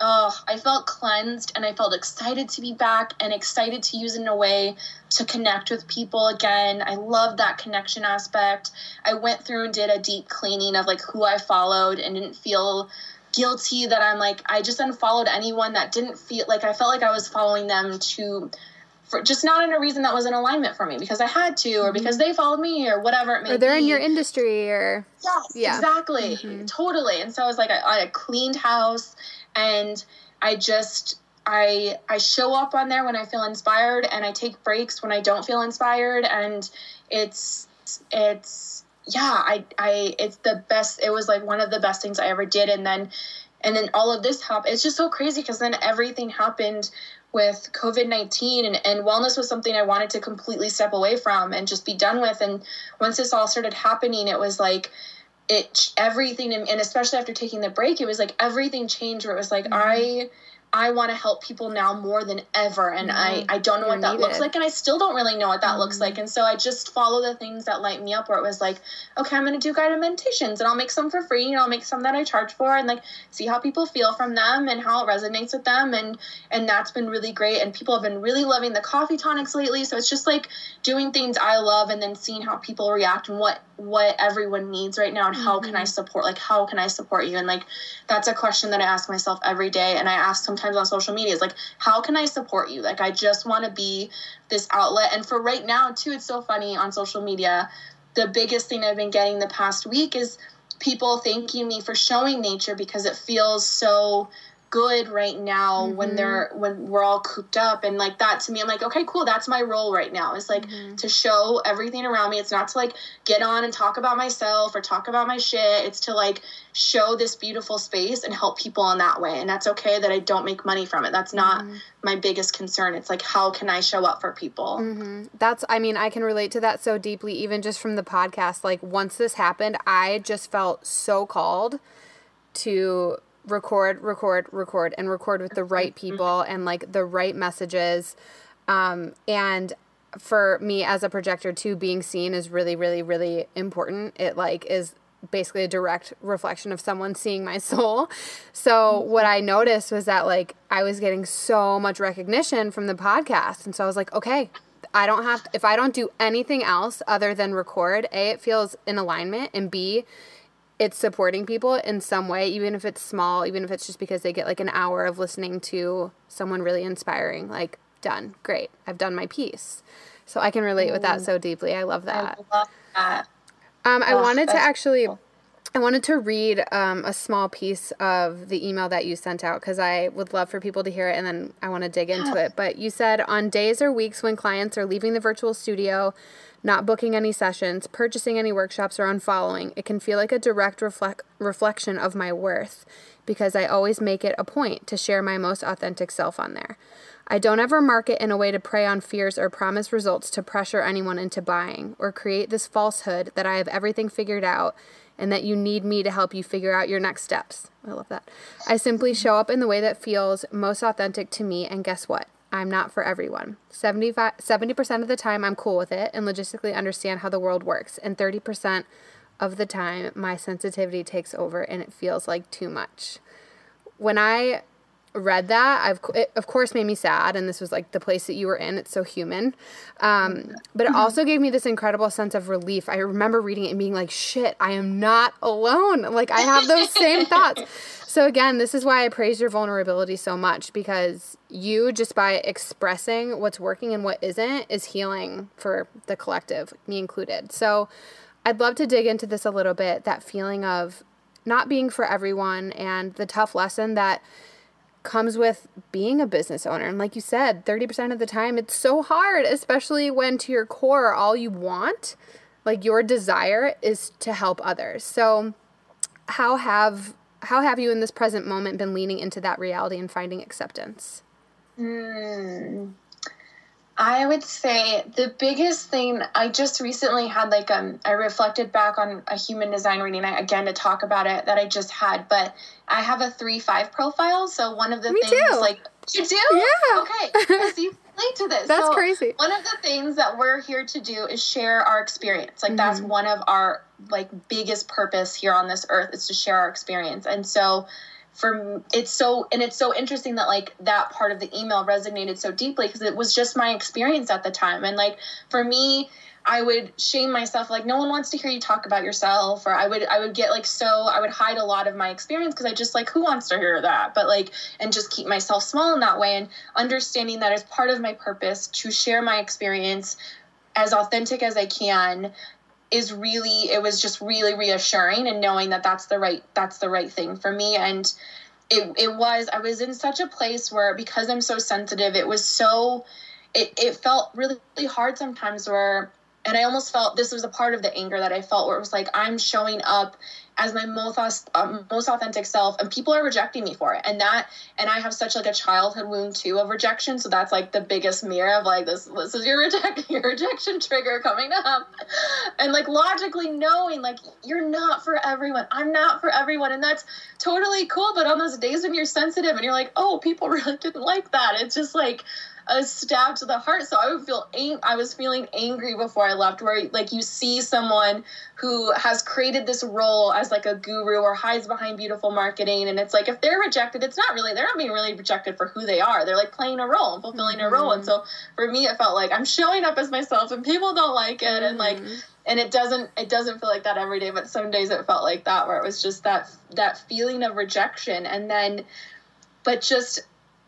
Speaker 2: oh, I felt cleansed and I felt excited to be back and excited to use it in a way to connect with people again. I love that connection aspect. I went through and did a deep cleaning of like who I followed and didn't feel guilty that I'm like I just unfollowed anyone that didn't feel like I felt like I was following them to for just not in a reason that was in alignment for me because I had to or mm-hmm. because they followed me or whatever it may be.
Speaker 1: Or they're
Speaker 2: be.
Speaker 1: in your industry or
Speaker 2: Yes, yeah. exactly. Mm-hmm. Totally. And so I was like I, I cleaned house and I just I I show up on there when I feel inspired and I take breaks when I don't feel inspired and it's it's yeah, I I it's the best it was like one of the best things I ever did and then and then all of this happened. It's just so crazy because then everything happened with COVID 19 and, and wellness was something I wanted to completely step away from and just be done with. And once this all started happening, it was like, it everything and especially after taking the break it was like everything changed where it was like mm-hmm. i I want to help people now more than ever. And mm-hmm. I, I don't know You're what that needed. looks like. And I still don't really know what that mm-hmm. looks like. And so I just follow the things that light me up where it was like, okay, I'm going to do guided meditations and I'll make some for free. You know, I'll make some that I charge for and like see how people feel from them and how it resonates with them. And, and that's been really great. And people have been really loving the coffee tonics lately. So it's just like doing things I love and then seeing how people react and what, what everyone needs right now and how mm-hmm. can I mm-hmm. support, like, how can I support you? And like, that's a question that I ask myself every day. And I ask sometimes sometimes on social media. Is like how can i support you? Like i just want to be this outlet. And for right now too it's so funny on social media. The biggest thing i've been getting the past week is people thanking me for showing nature because it feels so good right now mm-hmm. when they're when we're all cooped up. And like that to me i'm like okay cool that's my role right now. It's like mm-hmm. to show everything around me. It's not to like get on and talk about myself or talk about my shit. It's to like show this beautiful space and help people in that way. And that's okay that i don't make money from it. That's not mm-hmm. my biggest concern. It's like how can i show up for people?
Speaker 1: Mm-hmm. that's i mean i can relate to that so deeply even just from the podcast. Like once this happened i just felt so called to record, record, record, and record with the right people and like the right messages. Um, and for me as a projector too, being seen is really, really, really important. It like is basically a direct reflection of someone seeing my soul. So what I noticed was that like I was getting so much recognition from the podcast. And so I was like, okay, I don't have to, if I don't do anything else other than record, A, it feels in alignment and B, it's supporting people in some way, even if it's small, even if it's just because they get like an hour of listening to someone really inspiring. Like, done. Great. I've done my piece. So I can relate with that so deeply. I love that.
Speaker 2: I love that.
Speaker 1: Um, I wanted to actually, I wanted to read um, a small piece of the email that you sent out because I would love for people to hear it and then I want to dig into it. But you said on days or weeks when clients are leaving the virtual studio, not booking any sessions, purchasing any workshops, or unfollowing, it can feel like a direct reflect- reflection of my worth because I always make it a point to share my most authentic self on there. I don't ever market in a way to prey on fears or promise results to pressure anyone into buying or create this falsehood that I have everything figured out and that you need me to help you figure out your next steps. I love that. I simply show up in the way that feels most authentic to me, and guess what? I'm not for everyone. 75, 70% of the time, I'm cool with it and logistically understand how the world works, and 30% of the time, my sensitivity takes over and it feels like too much. When I read that, I've it of course made me sad, and this was like the place that you were in. It's so human, um, but it also gave me this incredible sense of relief. I remember reading it and being like, "Shit, I am not alone." Like I have those same thoughts. So again, this is why I praise your vulnerability so much because you just by expressing what's working and what isn't is healing for the collective, me included. So I'd love to dig into this a little bit. That feeling of not being for everyone and the tough lesson that comes with being a business owner. And like you said, 30% of the time it's so hard, especially when to your core, all you want, like your desire is to help others. So how have how have you in this present moment been leaning into that reality and finding acceptance?
Speaker 2: Mm. I would say the biggest thing I just recently had like um I reflected back on a human design reading again to talk about it that I just had, but I have a three five profile. So one of the
Speaker 1: Me
Speaker 2: things
Speaker 1: too.
Speaker 2: like you do?
Speaker 1: Yeah.
Speaker 2: Okay. Relate to this.
Speaker 1: That's
Speaker 2: so
Speaker 1: crazy.
Speaker 2: One of the things that we're here to do is share our experience. Like that's
Speaker 1: Mm-hmm.
Speaker 2: one of our like biggest purpose here on this earth is to share our experience. And so for it's so and it's so interesting that like that part of the email resonated so deeply because it was just my experience at the time and like for me I would shame myself like no one wants to hear you talk about yourself or I would I would get like so I would hide a lot of my experience because I just like who wants to hear that? But like and just keep myself small in that way and understanding that as part of my purpose to share my experience as authentic as I can is really it was just really reassuring and knowing that that's the right that's the right thing for me and it, it was i was in such a place where because i'm so sensitive it was so it, it felt really, really hard sometimes where and i almost felt this was a part of the anger that i felt where it was like i'm showing up as my most um, most authentic self and people are rejecting me for it. And that and i have such like a childhood wound too of rejection. So that's like the biggest mirror of like this this is your reject your rejection trigger coming up. And like logically knowing like you're not for everyone. I'm not for everyone. And that's totally cool. But on those days when you're sensitive and you're like oh people really didn't like that. It's just like a stab to the heart. So I would feel ang- I was feeling angry before I left, where like you see someone who has created this role as like a guru or hides behind beautiful marketing, and it's like if they're rejected, it's not really they're not being really rejected for who they are. They're like playing a role and fulfilling a role. And mm-hmm. so for me, it felt like I'm showing up as myself, and people don't like it, and like mm-hmm. and it doesn't it doesn't feel like that every day but some days it felt like that where it was just that that feeling of rejection and then but just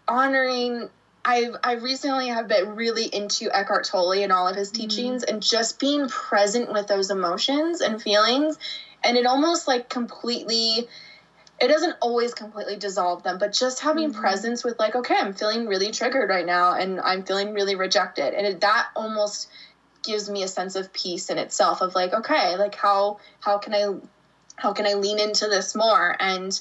Speaker 2: honoring I've I recently have been really into Eckhart Tolle and all of his mm. teachings and just being present with those emotions and feelings. And it almost like completely it doesn't always completely dissolve them but just having mm-hmm. presence with like okay I'm feeling really triggered right now and I'm feeling really rejected. And it, that almost gives me a sense of peace in itself of like okay like how how can I how can I lean into this more? And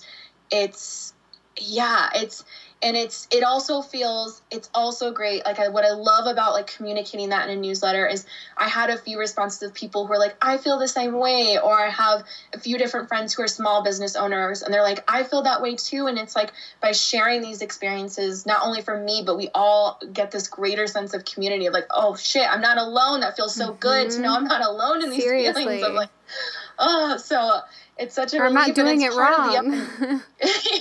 Speaker 2: it's yeah, it's and it's it also feels it's also great. Like I, what i love about like communicating that in a newsletter is i had a few responses of people who are like i feel the same way or i have a few different friends who are small business owners and they're like i feel that way too. And it's like by sharing these experiences not only for me but we all get this greater sense of community of like oh shit i'm not alone. That feels so mm-hmm. good to know i'm not alone in these Seriously. feelings. Of like oh so it's such a
Speaker 1: i'm not doing it wrong.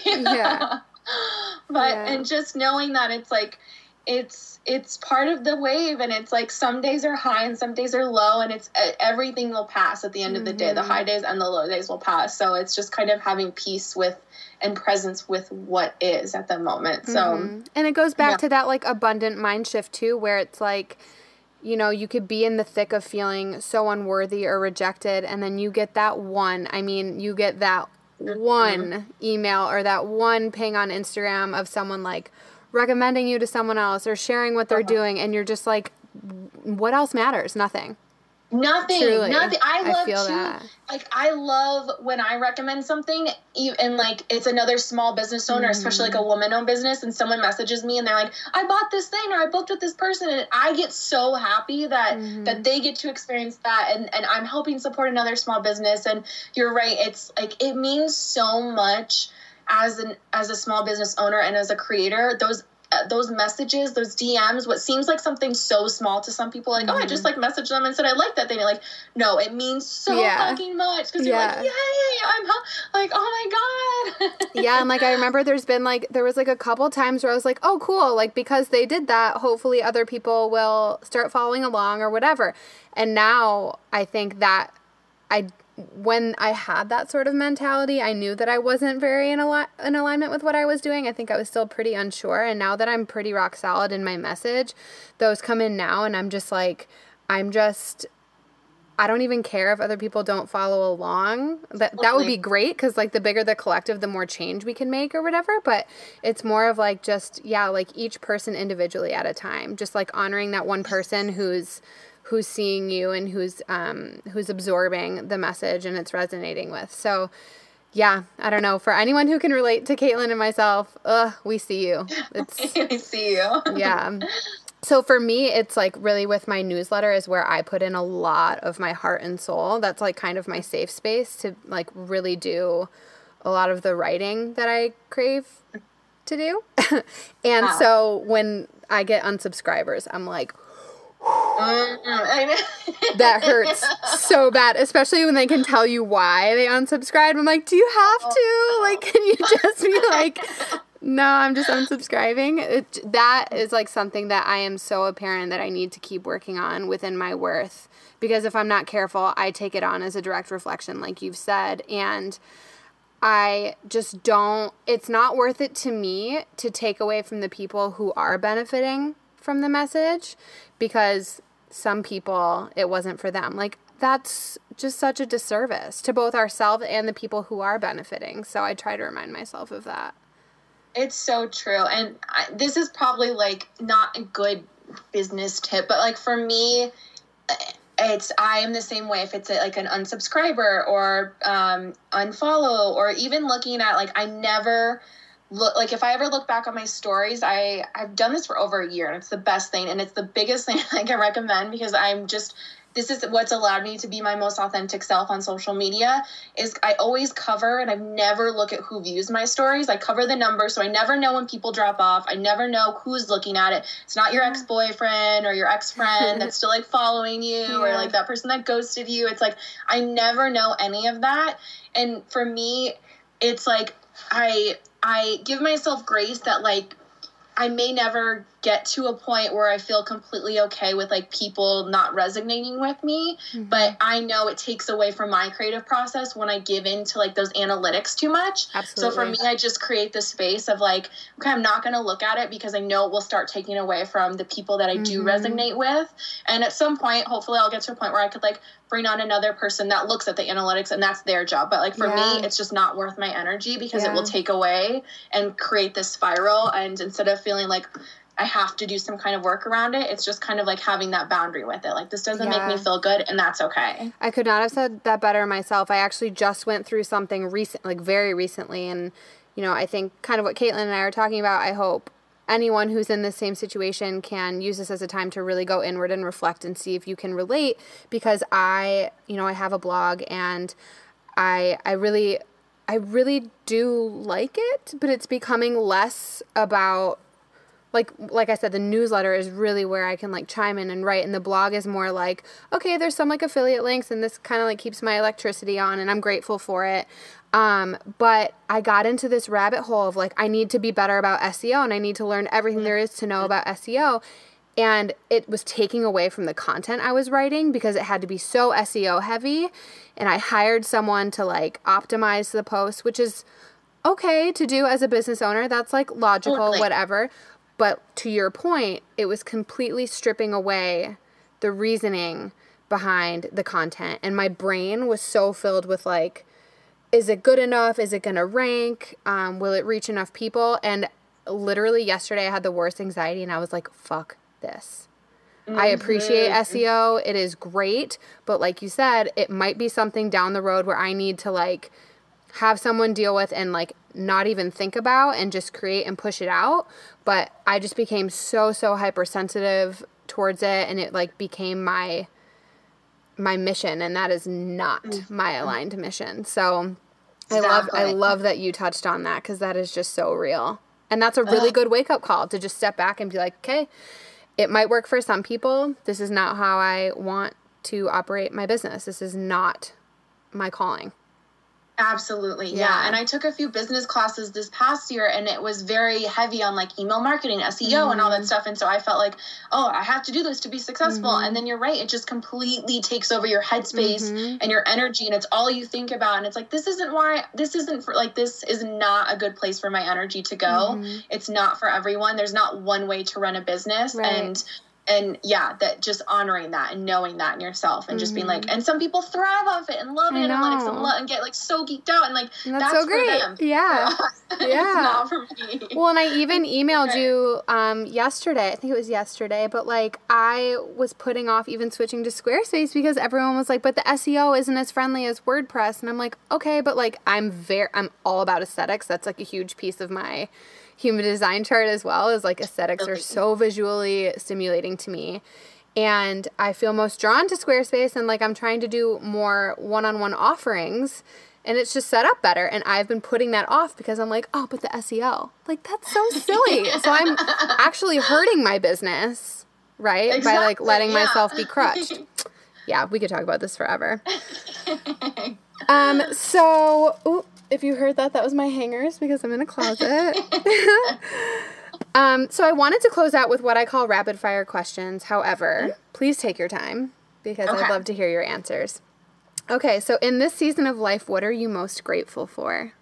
Speaker 2: Yeah but yeah. and just knowing that it's like it's it's part of the wave and it's like some days are high and some days are low and it's everything will pass at the end mm-hmm. of the day the mm-hmm. high days and the low days will pass so it's just kind of having peace with and presence with what is at the moment so mm-hmm.
Speaker 1: and it goes back yeah. to that like abundant mind shift too where it's like you know, you could be in the thick of feeling so unworthy or rejected, and then you get that one. I mean, you get that one email or that one ping on Instagram of someone like recommending you to someone else or sharing what they're uh-huh. doing and you're just like what else matters? Nothing
Speaker 2: Nothing, Truly, nothing. I love I to, that. like I love when I recommend something, and like it's another small business owner, mm. especially like a mm. woman-owned business, and someone messages me and they're like, "I bought this thing or I booked with this person," and I get so happy that mm-hmm. that they get to experience that, and and I'm helping support another small business. And you're right, it's like it means so much as an as a small business owner and as a creator. Those uh, those messages, those DMs, what seems like something so small to some people, like, mm-hmm. oh, I just mm-hmm. like messaged them and said I like that thing. Like, no, it means so yeah. fucking much because yeah. you're like, yay, I'm like, oh my god.
Speaker 1: yeah, and like I remember there's been like there was like a couple times where I was like, oh, cool, like because they did that, hopefully other people will start following along or whatever. And now I think that I when I had that sort of mentality, I knew that I wasn't very in, al- in alignment with what I was doing. I think I was still pretty unsure. And now that I'm pretty rock solid in my message, those come in now, and I'm just like, I'm just. I don't even care if other people don't follow along. That that would be great cuz like the bigger the collective the more change we can make or whatever, but it's more of like just yeah, like each person individually at a time. Just like honoring that one person who's who's seeing you and who's um, who's absorbing the message and it's resonating with. So yeah, I don't know. For anyone who can relate to Caitlin and myself, ugh, we see you.
Speaker 2: It's we see you.
Speaker 1: yeah. So for me, it's like really with my newsletter is where I put in a lot of my heart and soul. That's like kind of my safe space to like really do a lot of the writing that I crave to do. and wow. so when I get unsubscribers, I'm like. Mm, that hurts so bad, especially when they can tell you why they unsubscribed. I'm like, do you have to? Like, can you just be like, no, I'm just unsubscribing? It, that is like something that I am so apparent that I need to keep working on within my worth. Because if I'm not careful, I take it on as a direct reflection, like you've said. And I just don't, it's not worth it to me to take away from the people who are benefiting from the message because some people it wasn't for them. Like that's just such a disservice to both ourselves and the people who are benefiting. So I try to remind myself of that.
Speaker 2: It's so true. And I, this is probably like not a good business tip, but like for me, it's I am the same way. If it's like an unsubscriber or um, unfollow, or even looking at like I never look like if I ever look back on my stories, I I've done this for over a year and it's the best thing and it's the biggest thing I can recommend because I'm just this is what's allowed me to be my most authentic self on social media is I always cover and I never look at who views my stories. I cover the numbers so I never know when people drop off. I never know who's looking at it. It's not your mm-hmm. ex-boyfriend or your ex-friend that's still like following you yeah. or like that person that ghosted you. It's like I never know any of that. And for me, it's like I I give myself grace that like I may never get to a point where I feel completely okay with like people not resonating with me, mm-hmm. but I know it takes away from my creative process when I give in to like those analytics too much. Absolutely. So for me, I just create the space of like, okay, I'm not going to look at it because I know it will start taking away from the people that I do mm-hmm. resonate with. And at some point, hopefully, I'll get to a point where I could like bring on another person that looks at the analytics and that's their job. But like for yeah. me, it's just not worth my energy because yeah. it will take away and create this spiral. And instead of feeling like, I have to do some kind of work around it. It's just kind of like having that boundary with it. Like this doesn't yeah. make me feel good and that's okay.
Speaker 1: I could not have said that better myself. I actually just went through something recent like very recently and you know, I think kind of what Caitlin and I are talking about, I hope anyone who's in the same situation can use this as a time to really go inward and reflect and see if you can relate because I, you know, I have a blog and I I really I really do like it, but it's becoming less about like like I said, the newsletter is really where I can like chime in and write, and the blog is more like, okay, there's some like affiliate links, and this kind of like keeps my electricity on, and I'm grateful for it. Um, but I got into this rabbit hole of like I need to be better about SEO, and I need to learn everything there is to know about SEO. And it was taking away from the content I was writing because it had to be so SEO heavy. And I hired someone to like optimize the post, which is okay to do as a business owner. That's like logical, totally. whatever. But to your point, it was completely stripping away the reasoning behind the content. And my brain was so filled with like, is it good enough? Is it going to rank? Um, will it reach enough people? And literally yesterday, I had the worst anxiety and I was like, fuck this. Mm-hmm. I appreciate SEO. It is great. But like you said, it might be something down the road where I need to like have someone deal with and like not even think about and just create and push it out. But I just became so, so hypersensitive towards it and it like became my my mission and that is not mm-hmm. my aligned mission. So. I love I love that you touched on that cuz that is just so real. And that's a really good wake up call to just step back and be like, "Okay, it might work for some people. This is not how I want to operate my business. This is not my calling."
Speaker 2: Absolutely. Yeah. yeah. And I took a few business classes this past year and it was very heavy on like email marketing, SEO mm-hmm. and all that mm-hmm. stuff. And so I felt like, oh, I have to do this to be successful. Mm-hmm. And then you're right, it just completely takes over your headspace mm-hmm. and your energy and it's all you think about. And it's like, this isn't why this isn't for like this is not a good place for my energy to go. Mm-hmm. It's not for everyone. There's not one way to run a business. Right. And and yeah that just honoring that and knowing that in yourself and mm-hmm. just being like mm-hmm. and some people thrive off it and love analytics and, lo- and get like so geeked out and like that's, that's so great.
Speaker 1: yeah. Yeah. well and i even emailed okay. you um yesterday. I think it was yesterday but like i was putting off even switching to squarespace because everyone was like but the seo isn't as friendly as wordpress. And i'm like okay but like i'm very i'm all about aesthetics. That's like a huge piece of my human design chart as well is like aesthetics are so visually stimulating to me and I feel most drawn to Squarespace and like I'm trying to do more one-on-one offerings and it's just set up better and I've been putting that off because I'm like, "Oh, but the SEO." Like that's so silly. so I'm actually hurting my business, right? Exactly, By like letting yeah. myself be crushed. yeah, we could talk about this forever. um so ooh, if you heard that, that was my hangers because I'm in a closet. um, so I wanted to close out with what I call rapid fire questions. However, mm-hmm. please take your time because okay. I'd love to hear your answers. Okay, so in this season of life, what are you most grateful for?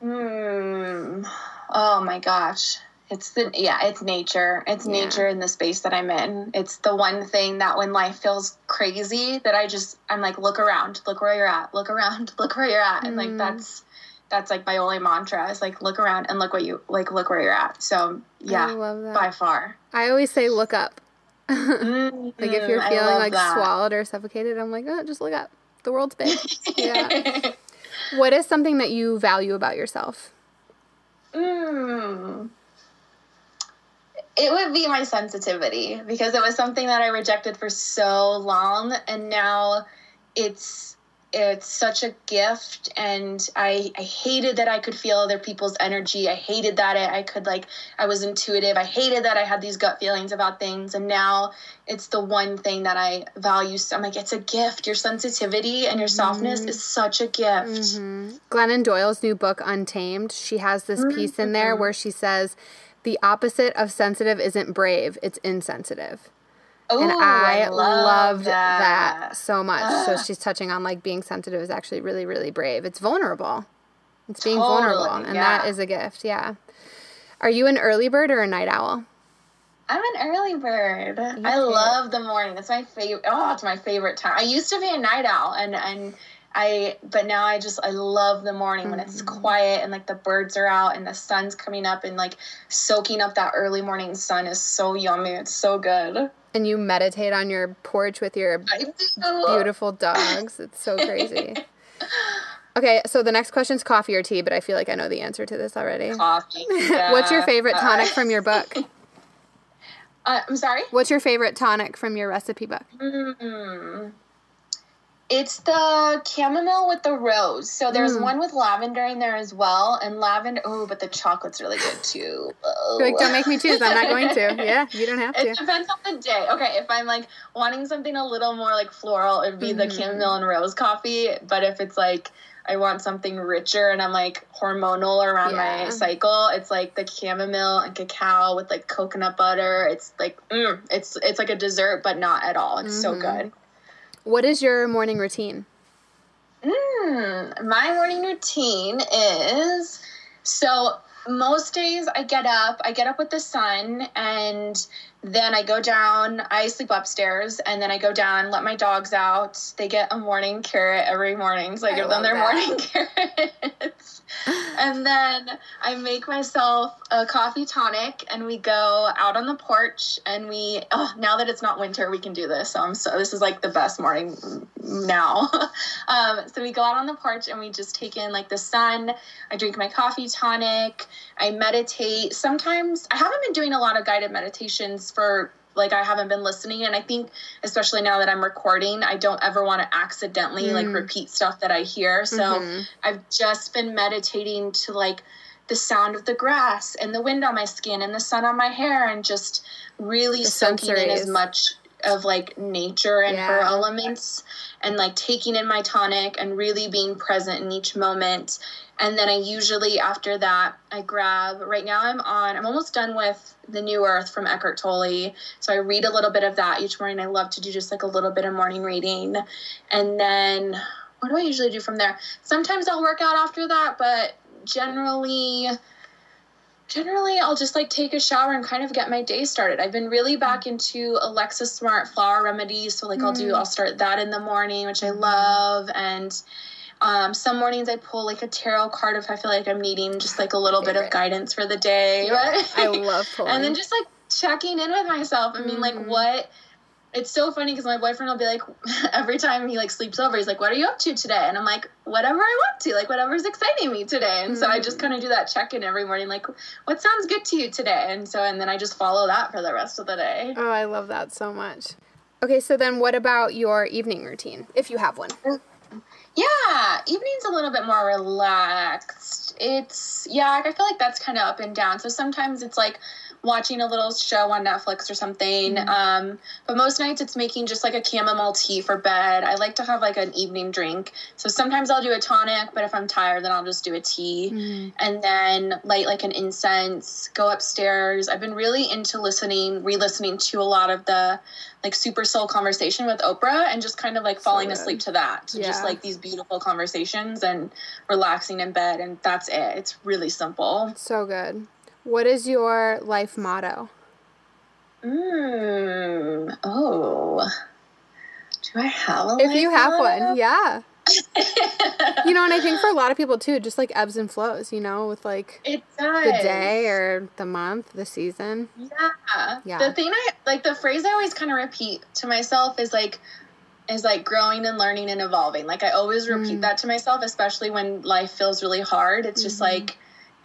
Speaker 2: Hmm. Oh my gosh. It's the yeah, it's nature. It's yeah. nature in the space that I'm in. It's the one thing that when life feels crazy that I just I'm like look around, look where you're at, look around, look where you're at. And like mm. that's that's like my only mantra is like look around and look what you like look where you're at. So yeah, by far.
Speaker 1: I always say look up. mm-hmm. like if you're feeling like that. swallowed or suffocated, I'm like, oh, just look up. The world's big. yeah. what is something that you value about yourself?
Speaker 2: Mm it would be my sensitivity because it was something that I rejected for so long and now it's it's such a gift and I, I hated that i could feel other people's energy i hated that I, I could like i was intuitive i hated that i had these gut feelings about things and now it's the one thing that i value So i'm like it's a gift your sensitivity and your softness mm-hmm. is such a gift mm-hmm.
Speaker 1: glennon doyle's new book untamed she has this piece in there mm-hmm. where she says the opposite of sensitive isn't brave, it's insensitive. Ooh, and I, I love loved that. that. so much. Ugh. So she's touching on like being sensitive is actually really, really brave. It's vulnerable. It's being totally, vulnerable. And yeah. that is a gift. Yeah. Are you an early bird or a night owl?
Speaker 2: I'm an early bird. I love the morning. That's my favorite. Oh, it's my favorite time. I used to be a night owl, and and I but now I just I love the morning mm-hmm. when it's mm-hmm. quiet and like the birds are out and the sun's coming up and like soaking up that early morning sun is so yummy. It's so good.
Speaker 1: And you meditate on your porch with your beautiful dogs. It's so crazy. Okay, so the next question is coffee or tea, but I feel like I know the answer to this already.
Speaker 2: Coffee.
Speaker 1: What's your
Speaker 2: yeah.
Speaker 1: favorite
Speaker 2: Uh,
Speaker 1: tonic from your book?
Speaker 2: Uh, I'm sorry.
Speaker 1: What's your favorite tonic from your recipe book?
Speaker 2: Mm. It's the chamomile with the rose. So there's
Speaker 1: Mm.
Speaker 2: one with lavender in there as well, and lavender. Oh, but the chocolate's really good too. Oh.
Speaker 1: Like, don't make me choose. I'm not going to. Yeah, you don't have to.
Speaker 2: It depends on the day. Okay, if I'm like wanting something a little more like floral, it'd be the
Speaker 1: Mhm.
Speaker 2: chamomile and rose coffee. But if it's like I want something richer and I'm like hormonal around
Speaker 1: Yeah.
Speaker 2: my cycle, it's like the chamomile and cacao with like coconut butter. It's like mm, it's it's like a dessert, but not at all. It's so
Speaker 1: Mhm.
Speaker 2: good.
Speaker 1: What is your morning routine?
Speaker 2: Mm, my morning routine is so most days I get up, I get up with the sun, and then I go down. I sleep upstairs, and then I go down, let my dogs out. They get a morning carrot every morning, so I,
Speaker 1: I
Speaker 2: give them their
Speaker 1: that.
Speaker 2: morning carrots. and then I make myself a coffee tonic, and we go out on the porch, and we. Oh, now that it's not winter, we can do this. So I'm so. This is like the best morning now. um, so we go out on the porch, and we just take in like the sun. I drink my coffee tonic. I meditate. Sometimes I haven't been doing a lot of guided meditations for like I haven't been listening and I think especially now that I'm recording, I don't ever want to accidentally like
Speaker 1: Mm.
Speaker 2: repeat stuff that I hear. So
Speaker 1: Mhm.
Speaker 2: I've just been meditating to like the sound of the grass and the wind on my skin and the sun on my hair and just really
Speaker 1: The
Speaker 2: soaking in as much of like nature and her elements and like taking in my tonic and really being present in each moment. And then I usually after that I grab right now I'm on I'm almost done with The New Earth from Eckhart Tolle. So I read a little bit of that each morning. I love to do just like a little bit of morning reading. And then what do I usually do from there? Sometimes I'll work out after that, but generally generally I'll just like take a shower and kind of get my day started. I've been really back into Alexa Smart flower remedies, so like I'll do
Speaker 1: Mm.
Speaker 2: I'll start that in the morning, which I love and um, some mornings I pull like a tarot card if I feel like I'm needing just like a little bit of guidance for the day.
Speaker 1: Yeah, I love pulling.
Speaker 2: and then just like checking in with myself. I mean, like
Speaker 1: Mhm.
Speaker 2: what? It's so funny because my boyfriend will be like, every time he like sleeps over, he's like, "What are you up to today?" And I'm like, "Whatever I want to, like whatever's exciting me today." And so I just
Speaker 1: Mhm.
Speaker 2: kind of do that check in every morning, like, "What sounds good to you today?" And so and then I just follow that for the rest of the day.
Speaker 1: oh, I love that so much. Okay, so then what about your evening routine, if you have one?
Speaker 2: Yeah, evening's a little bit more relaxed. It's yeah, I feel like that's kind of up and down. So sometimes it's like watching a little show on Netflix or something.
Speaker 1: Mhm.
Speaker 2: Um, but most nights it's making just like a chamomile tea for bed. I like to have like an evening drink. So sometimes I'll do a tonic, but if I'm tired, then I'll just do a tea.
Speaker 1: Mm.
Speaker 2: And then light like an incense, go upstairs. I've been really into listening, re-listening to a lot of the like super soul conversation with Oprah and just kind of like falling
Speaker 1: good.
Speaker 2: asleep to that. So just like these beautiful conversations and relaxing in bed and that's it. It's really simple.
Speaker 1: So good. What is your life motto?
Speaker 2: Mm. Oh. Do I have a
Speaker 1: If you have
Speaker 2: motto?
Speaker 1: one, yeah. You know, and I think for a lot of people too, just like ebbs and flows, you know, with like
Speaker 2: it does.
Speaker 1: the day or the month, the season.
Speaker 2: Yeah.
Speaker 1: Yeah.
Speaker 2: The thing I like the phrase I always kind of repeat to myself is like is like growing and learning and evolving. Like I always repeat
Speaker 1: Mm.
Speaker 2: that to myself, especially when life feels really hard. It's just
Speaker 1: Mhm.
Speaker 2: like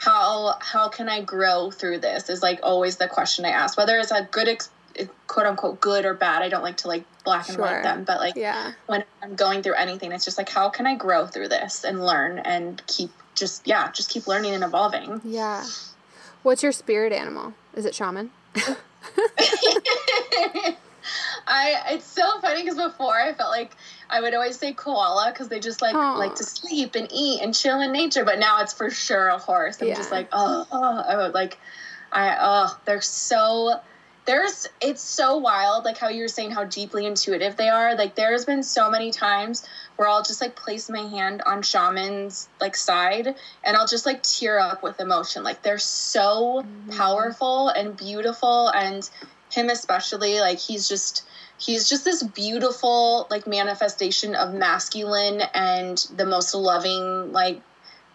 Speaker 2: how how can I grow through this is like always the question I ask. Whether it's a good ex- eh, quote unquote good or bad. I don't like to like black and
Speaker 1: Sure.
Speaker 2: white them, but like
Speaker 1: Yeah.
Speaker 2: when I'm going through anything, it's just like how can I grow through this and learn and keep just yeah, just keep learning and evolving.
Speaker 1: Yeah. What's your spirit animal? Is it shaman?
Speaker 2: I it's so funny because before I felt like I would always say koala because they just like
Speaker 1: Aw.
Speaker 2: like to sleep and eat and chill in nature, but now it's for sure a horse. I'm just like oh, oh I would like I oh they're so there's it's so wild like how you were saying how deeply intuitive they are like there's been so many times where I'll just like place my hand on shaman's like side and I'll just like tear up with emotion like they're so
Speaker 1: Mhm.
Speaker 2: powerful and beautiful and him especially like he's just he's just this beautiful like manifestation of masculine and the most loving like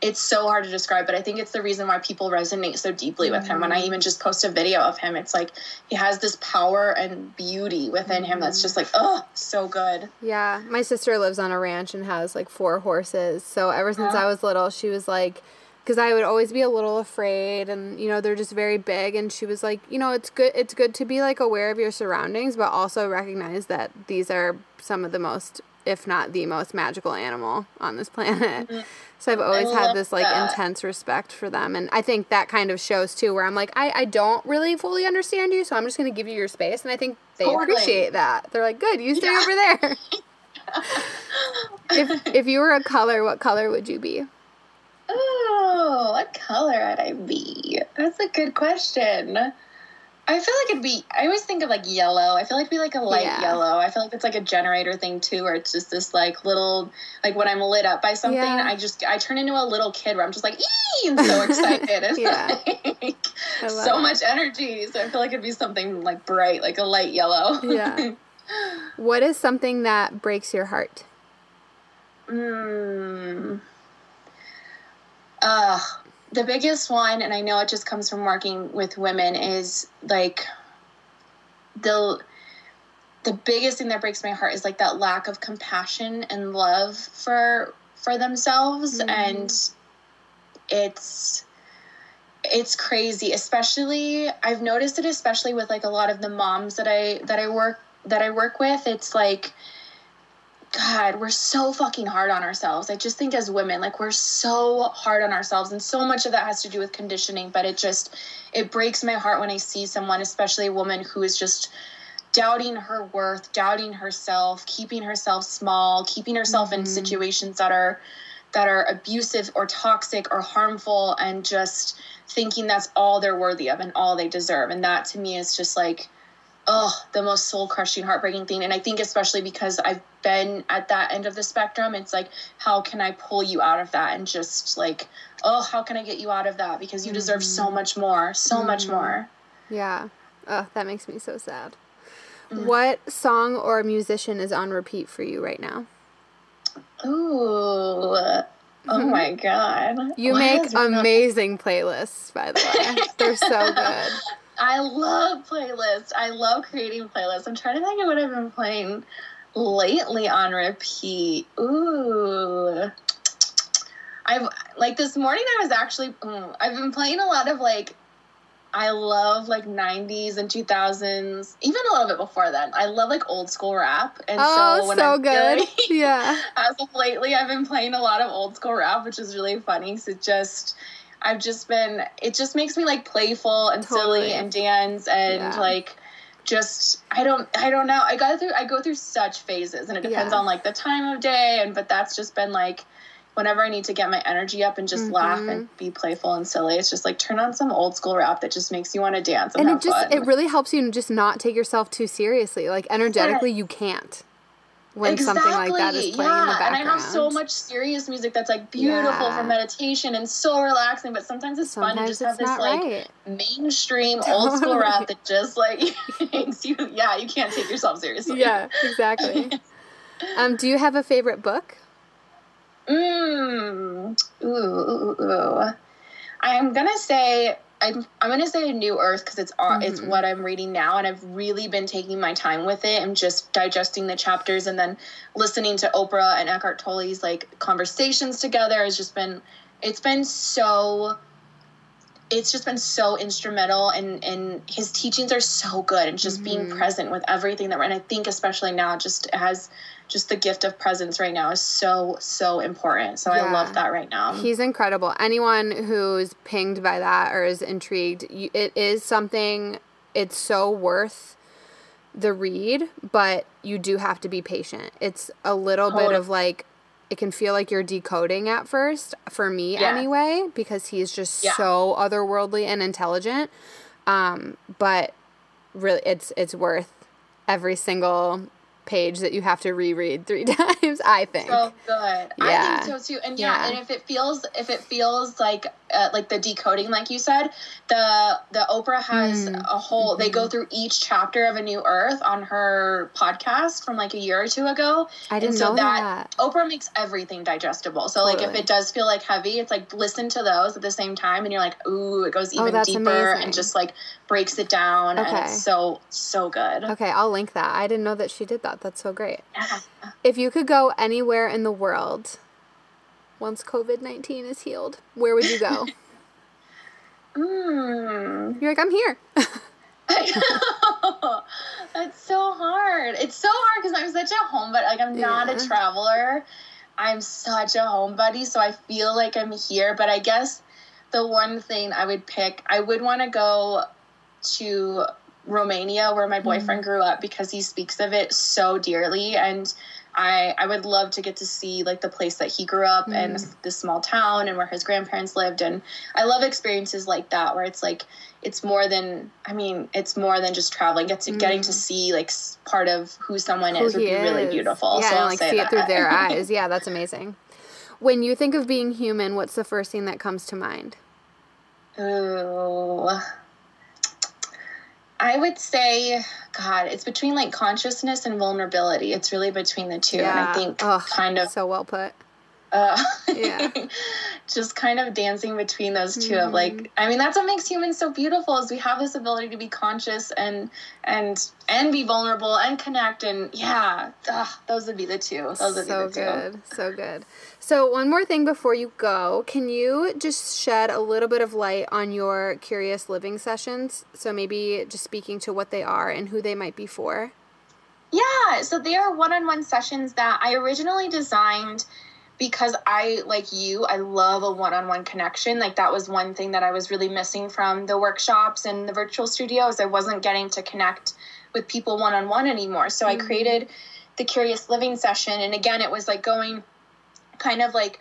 Speaker 2: it's so hard to describe, but I think it's the reason why people resonate so deeply with him. When I mm-hmm. even just post a video of him, it's like he has this power and beauty within him that's just like, oh, so good.
Speaker 1: Yeah, my sister lives on a ranch and has like four horses. So ever since I was little, she was like, because I would always be a little afraid, and you know they're just very big. And she was like, you know, it's good. It's good to be like aware of your surroundings, but also recognize that these are some of the most, if not the most magical animal on this planet. Mm-hmm. So I've always had this like that. intense respect for them. And I think that kind of shows too where I'm like, I, I don't really fully understand you, so I'm just gonna give you your space. And I think they totally. appreciate that. They're like, Good, you stay yeah. over there. if if you were a color, what color would you be?
Speaker 2: Oh, what color would I be? That's a good question. I feel like it'd be. I always think of like yellow. I feel like it'd be like a light yeah. yellow. I feel like it's like a generator thing too, where it's just this like little like when I'm lit up by something, yeah. I just I turn into a little kid where I'm just like ee and so excited and like so much energy. So I feel like it'd be something like bright, like a light yellow.
Speaker 1: yeah. What is something that breaks your heart?
Speaker 2: Hmm. Uh, the biggest one, and I know it just comes from working with women, is like the the biggest thing that breaks my heart is like that lack of compassion and love for for themselves. Mm-hmm. and it's it's crazy. Especially i've noticed it especially with like a lot of the moms that i that i work that i work with. It's like God, we're so fucking hard on ourselves. I just think as women, like we're so hard on ourselves and so much of that has to do with conditioning, but it just it breaks my heart when I see someone, especially a woman who is just doubting her worth, doubting herself, keeping herself small, keeping herself mm-hmm. in situations that are that are abusive or toxic or harmful and just thinking that's all they're worthy of and all they deserve. And that to me is just like oh, the most soul crushing, heartbreaking thing. And I think, especially because I've been at that end of the spectrum, it's like, how can I pull you out of that and just like, oh, how can I get you out of that? Because you mm-hmm. deserve so much more, so mm-hmm. much more.
Speaker 1: Yeah. Oh, that makes me so sad. Mm-hmm. What song or musician is on repeat for you right now?
Speaker 2: Ooh. Oh my god.
Speaker 1: You what make amazing playlists, by the way. They're so good.
Speaker 2: I love playlists. I love creating playlists. I'm trying to think of what I've been playing lately on repeat. Ooh. I've like this morning I was actually mm, I've been playing a lot of like I love like 90s and 2000s, even a little bit before then. I love like old school rap.
Speaker 1: And oh, so, when so I'm good. Feeling, yeah.
Speaker 2: As of lately, I've been playing a lot of old school rap, which is really funny. So just I've just been it just makes me like playful and totally. silly and dance and yeah. like just I don't I don't know. I go through I go through such phases and it depends yeah. on like the time of day and but that's just been like whenever I need to get my energy up and just mm-hmm. laugh and be playful and silly, it's just like turn on some old school rap that just makes you want to dance and,
Speaker 1: and it just
Speaker 2: fun.
Speaker 1: it really helps you just not take yourself too seriously. Like energetically, yeah. you can't when exactly. something like that is playing yeah. in the background.
Speaker 2: And I have so much serious music that's like beautiful yeah. for meditation and so relaxing, but sometimes it's sometimes fun to just have this like right. mainstream totally. old school rap that just like makes you yeah, you can't take yourself seriously.
Speaker 1: Yeah, exactly. um, do you have a favorite book?
Speaker 2: Mmm. Ooh, ooh, ooh. I'm gonna say I'm I'm gonna say a new earth because it's mm-hmm. it's what I'm reading now, and I've really been taking my time with it and just digesting the chapters, and then listening to Oprah and Eckhart Tolle's like conversations together has just been it's been so it's just been so instrumental and and his teachings are so good and just mm-hmm. being present with everything that we're and I think especially now just has just the gift of presence right now is so so important. So yeah. I love that right now.
Speaker 1: He's incredible. Anyone who's pinged by that or is intrigued, it is something it's so worth the read, but you do have to be patient. It's a little bit of like it can feel like you're decoding at first for me yeah. anyway because he's just yeah. so otherworldly and intelligent. Um, but really it's it's worth every single page that you have to reread three times. I think.
Speaker 2: So good. Yeah. I think so too. And yeah, yeah, and if it feels if it feels like uh, like the decoding, like you said, the the Oprah has
Speaker 1: Mm.
Speaker 2: a whole. They
Speaker 1: Mm-hmm.
Speaker 2: go through each chapter of A New Earth on her podcast from like a year or two ago.
Speaker 1: I didn't
Speaker 2: and so
Speaker 1: know that.
Speaker 2: Oprah makes everything digestible. So like if it does feel like heavy, it's like listen to those at the same time, and you're like, ooh, it goes even
Speaker 1: Oh,
Speaker 2: deeper
Speaker 1: amazing.
Speaker 2: and just like breaks it down, and
Speaker 1: Okay.
Speaker 2: it's so so good.
Speaker 1: Okay, I'll link that. I didn't know that she did that. That's so great.
Speaker 2: Yeah.
Speaker 1: If you could go anywhere in the world once COVID 19 is healed, where would you go?
Speaker 2: Mm.
Speaker 1: You're like, I'm here.
Speaker 2: That's so hard. It's so hard because I'm such a home, but Like I'm not
Speaker 1: Yeah.
Speaker 2: a traveler. I'm such a homebody, so I feel like I'm here. But I guess the one thing I would pick, I would want to go to Romania, where my boyfriend grew up, because he speaks of it so dearly, and I I would love to get to see like the place that he grew up and mm. this small town and where his grandparents lived, and I love experiences like that where it's like it's more than I mean it's more than just traveling. Get to getting to mm. see like part of who someone
Speaker 1: Who
Speaker 2: is would be really beautiful.
Speaker 1: Yeah,
Speaker 2: so
Speaker 1: and
Speaker 2: I'll
Speaker 1: like
Speaker 2: say
Speaker 1: see it
Speaker 2: that.
Speaker 1: through their eyes. Yeah, that's amazing. When you think of being human, what's the first thing that comes to mind?
Speaker 2: Ooh. I would say, God, it's between like consciousness and vulnerability. It's really between the two, and I think
Speaker 1: Ugh,
Speaker 2: kind of
Speaker 1: so well put.
Speaker 2: Uh,
Speaker 1: Yeah.
Speaker 2: just kind of dancing between those 2 of
Speaker 1: Mm-hmm.
Speaker 2: like i mean that's what makes humans so beautiful is we have this ability to be conscious and and and be vulnerable and connect and yeah ugh, those would be the two those would
Speaker 1: so
Speaker 2: be the
Speaker 1: good, so good. So one more thing before you go, can you just shed a little bit of light on your curious living sessions? So maybe just speaking to what they are and who they might be for.
Speaker 2: yeah so they are one-on-one sessions that i originally designed because I like you, I love a one-on-one connection. Like that was one thing that I was really missing from the workshops and the virtual studios. I wasn't getting to connect with people one-on-one anymore. So I mm-hmm. created the curious living session and again it was like going kind of like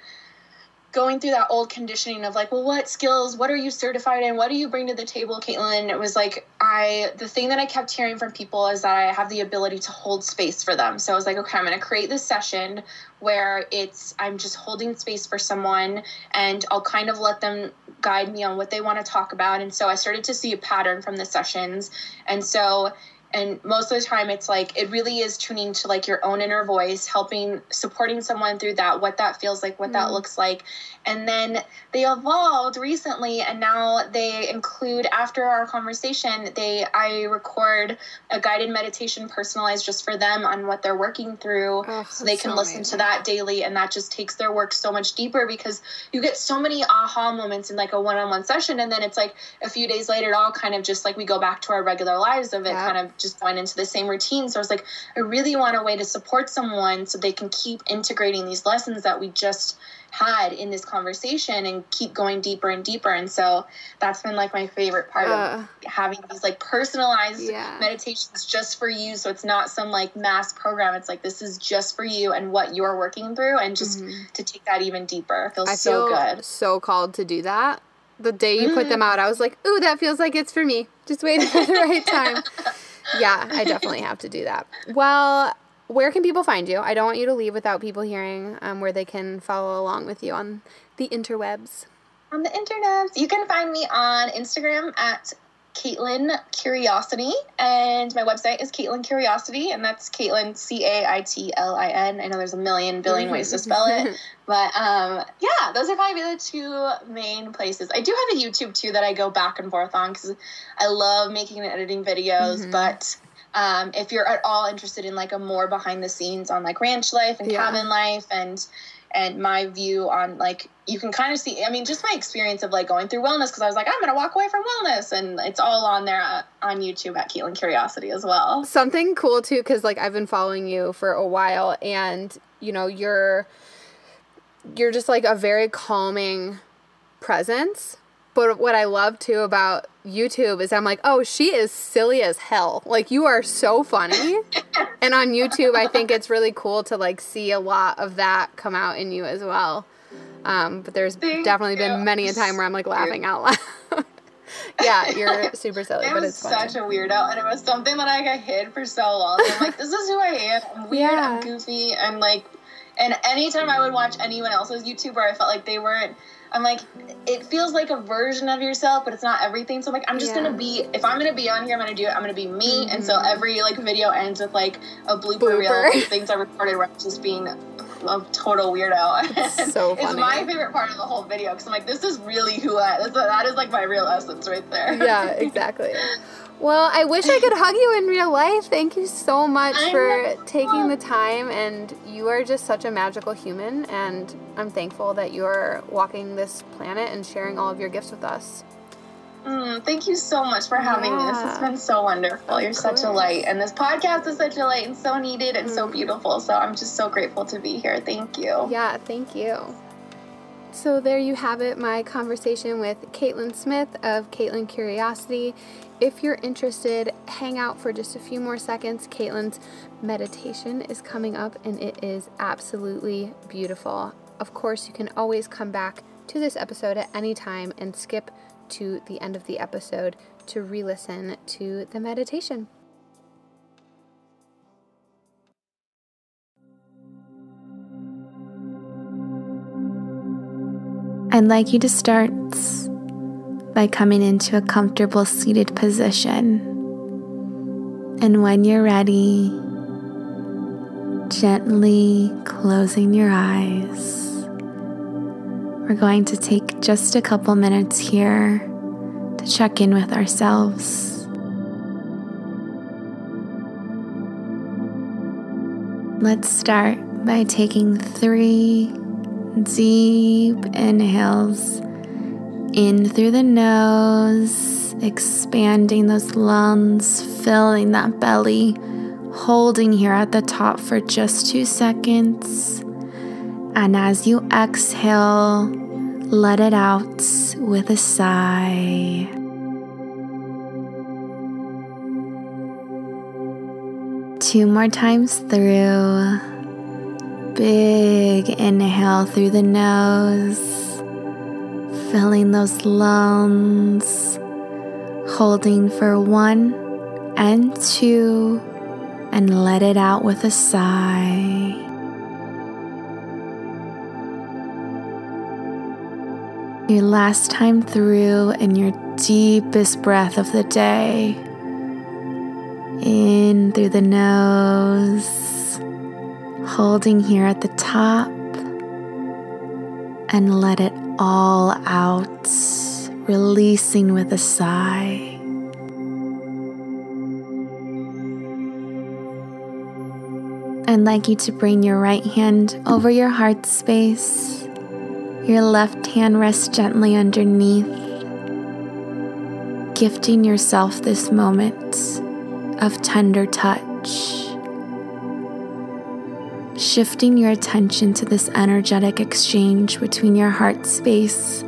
Speaker 2: going through that old conditioning of like, well, what skills, what are you certified in? What do you bring to the table, Caitlin? It was like, I, the thing that I kept hearing from people is that I have the ability to hold space for them. So I was like, okay, I'm going to create this session where it's, I'm just holding space for someone and I'll kind of let them guide me on what they want to talk about. And so I started to see a pattern from the sessions. And so, and most of the time it's like it really is tuning to like your own inner voice helping supporting someone through that what that feels like what that mm. looks like. And then they evolved recently and now they include after our conversation they i record a guided meditation personalized just for them on what they're working through.
Speaker 1: Oh,
Speaker 2: so they can
Speaker 1: so
Speaker 2: listen to that daily and that just takes their work so much deeper because you get so many aha moments in like a one-on-one session and then it's like a few days later it all kind of just like we go back to our regular lives of it
Speaker 1: Yeah.
Speaker 2: kind of just going into the same routine so i was like i really want a way to support someone so they can keep integrating these lessons that we just had in this conversation and keep going deeper and deeper and so that's been like my favorite part
Speaker 1: Uh.
Speaker 2: of having these like personalized
Speaker 1: Yeah.
Speaker 2: meditations just for you so it's not some like mass program it's like this is just for you and what you're working through and just to take that even deeper it feels
Speaker 1: Mm-hmm. I
Speaker 2: so
Speaker 1: feel
Speaker 2: good
Speaker 1: so called to do that. The day you put them out, I was like, ooh, that feels like it's for me. Just waiting for the right time. Yeah, I definitely have to do that. Well, where can people find you? I don't want you to leave without people hearing um, where they can follow along with you on the interwebs.
Speaker 2: on the internet. You can find me on Instagram at Caitlin Curiosity, and my website is Caitlin Curiosity, and that's Caitlin C A I T L I N. I know there's a million billion ways to spell it, but um, yeah, those are probably the two main places. I do have a YouTube too that I go back and forth on because I love making and editing videos, but. Um, if you're at all interested in like a more behind the scenes on like ranch life and
Speaker 1: Yeah.
Speaker 2: cabin life and and my view on like you can kind of see i mean just my experience of like going through wellness because i was like i'm gonna walk away from wellness and it's all on there uh, on youtube at caitlin curiosity as well
Speaker 1: Something cool too, because like I've been following you for a while, and you know you're you're just like a very calming presence. But what I love too about YouTube is I'm like, oh, she is silly as hell. Like you are so funny. and on YouTube, I think it's really cool to like see a lot of that come out in you as well. Um, but there's
Speaker 2: Thank
Speaker 1: definitely
Speaker 2: you.
Speaker 1: been many a time where I'm like laughing out loud. yeah, you're super silly,
Speaker 2: I
Speaker 1: but
Speaker 2: was
Speaker 1: it's fun.
Speaker 2: such a weirdo, and it was something that I hid for so long. I'm like, this is who I am. I'm weird.
Speaker 1: Yeah.
Speaker 2: I'm goofy. I'm like, and anytime I would watch anyone else's YouTube where I felt like they weren't
Speaker 3: I'm like, it feels like a version of yourself, but it's not everything. So I'm like, I'm just
Speaker 1: Yeah.
Speaker 3: gonna be if I'm gonna be on here, I'm gonna do it. I'm gonna be me. And so
Speaker 1: Mhm.
Speaker 3: every like video ends with like a blooper, reel of things I recorded where I'm just being a total weirdo.
Speaker 1: It's so
Speaker 3: it's my favorite part of the whole video because I'm like, this is really who I. That's, that is like my real essence right there.
Speaker 1: yeah, exactly. Well, I wish I could hug you in real life. Thank you so much
Speaker 3: I
Speaker 1: for taking the time, and you are just such a magical human. And I'm thankful that you're walking this planet and sharing all of your gifts with us.
Speaker 3: Mm, thank you so much for having me. This has been so wonderful. You're such a light, and this podcast is such a light and so needed and so
Speaker 1: Mm.
Speaker 3: beautiful. So I'm just so grateful to be here. Thank you.
Speaker 1: Yeah, thank you. So there you have it, my conversation with Caitlin Smith of Caitlin Curiosity. If you're interested, hang out for just a few more seconds. Caitlin's meditation is coming up and it is absolutely beautiful. Of course, you can always come back to this episode at any time and skip to the end of the episode to re listen to the meditation.
Speaker 2: I'd like you to start by coming into a comfortable seated position. And when you're ready, gently closing your eyes. We're going to take just a couple minutes here to check in with ourselves. Let's start by taking three deep inhales in through the nose, expanding those lungs, filling that belly, holding here at the top for just two seconds. And as you exhale, let it out with a sigh. Two more times through. Big inhale through the nose, filling those lungs, holding for one and two, and let it out with a sigh. Your last time through, and your deepest breath of the day. In through the nose holding here at the top and let it all out, releasing with a sigh. I'd like you to bring your right hand over your heart space. Your left hand rests gently underneath, gifting yourself this moment of tender touch shifting your attention to this energetic exchange between your heart space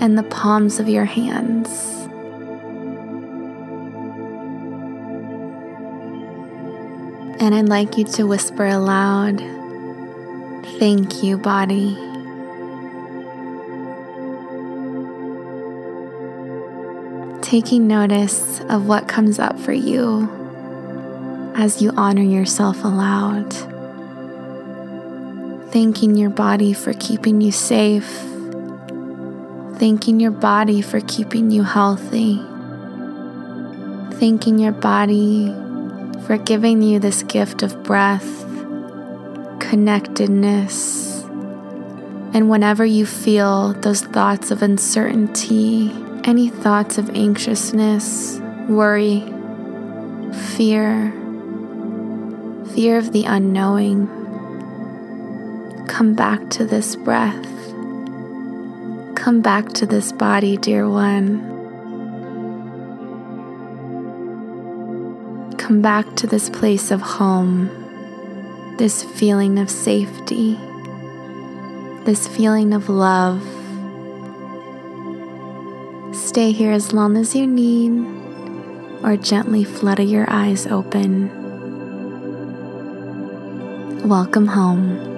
Speaker 2: and the palms of your hands. And I'd like you to whisper aloud, Thank you, body. Taking notice of what comes up for you as you honor yourself aloud thanking your body for keeping you safe, thanking your body for keeping you healthy, thanking your body for giving you this gift of breath, connectedness, and whenever you feel those thoughts of uncertainty, any thoughts of anxiousness, worry, fear, fear of the unknowing, come back to this breath. Come back to this body, dear one. Come back to this place of home, this feeling of safety, this feeling of love. Stay here as long as you need, or gently flutter your eyes open. Welcome home.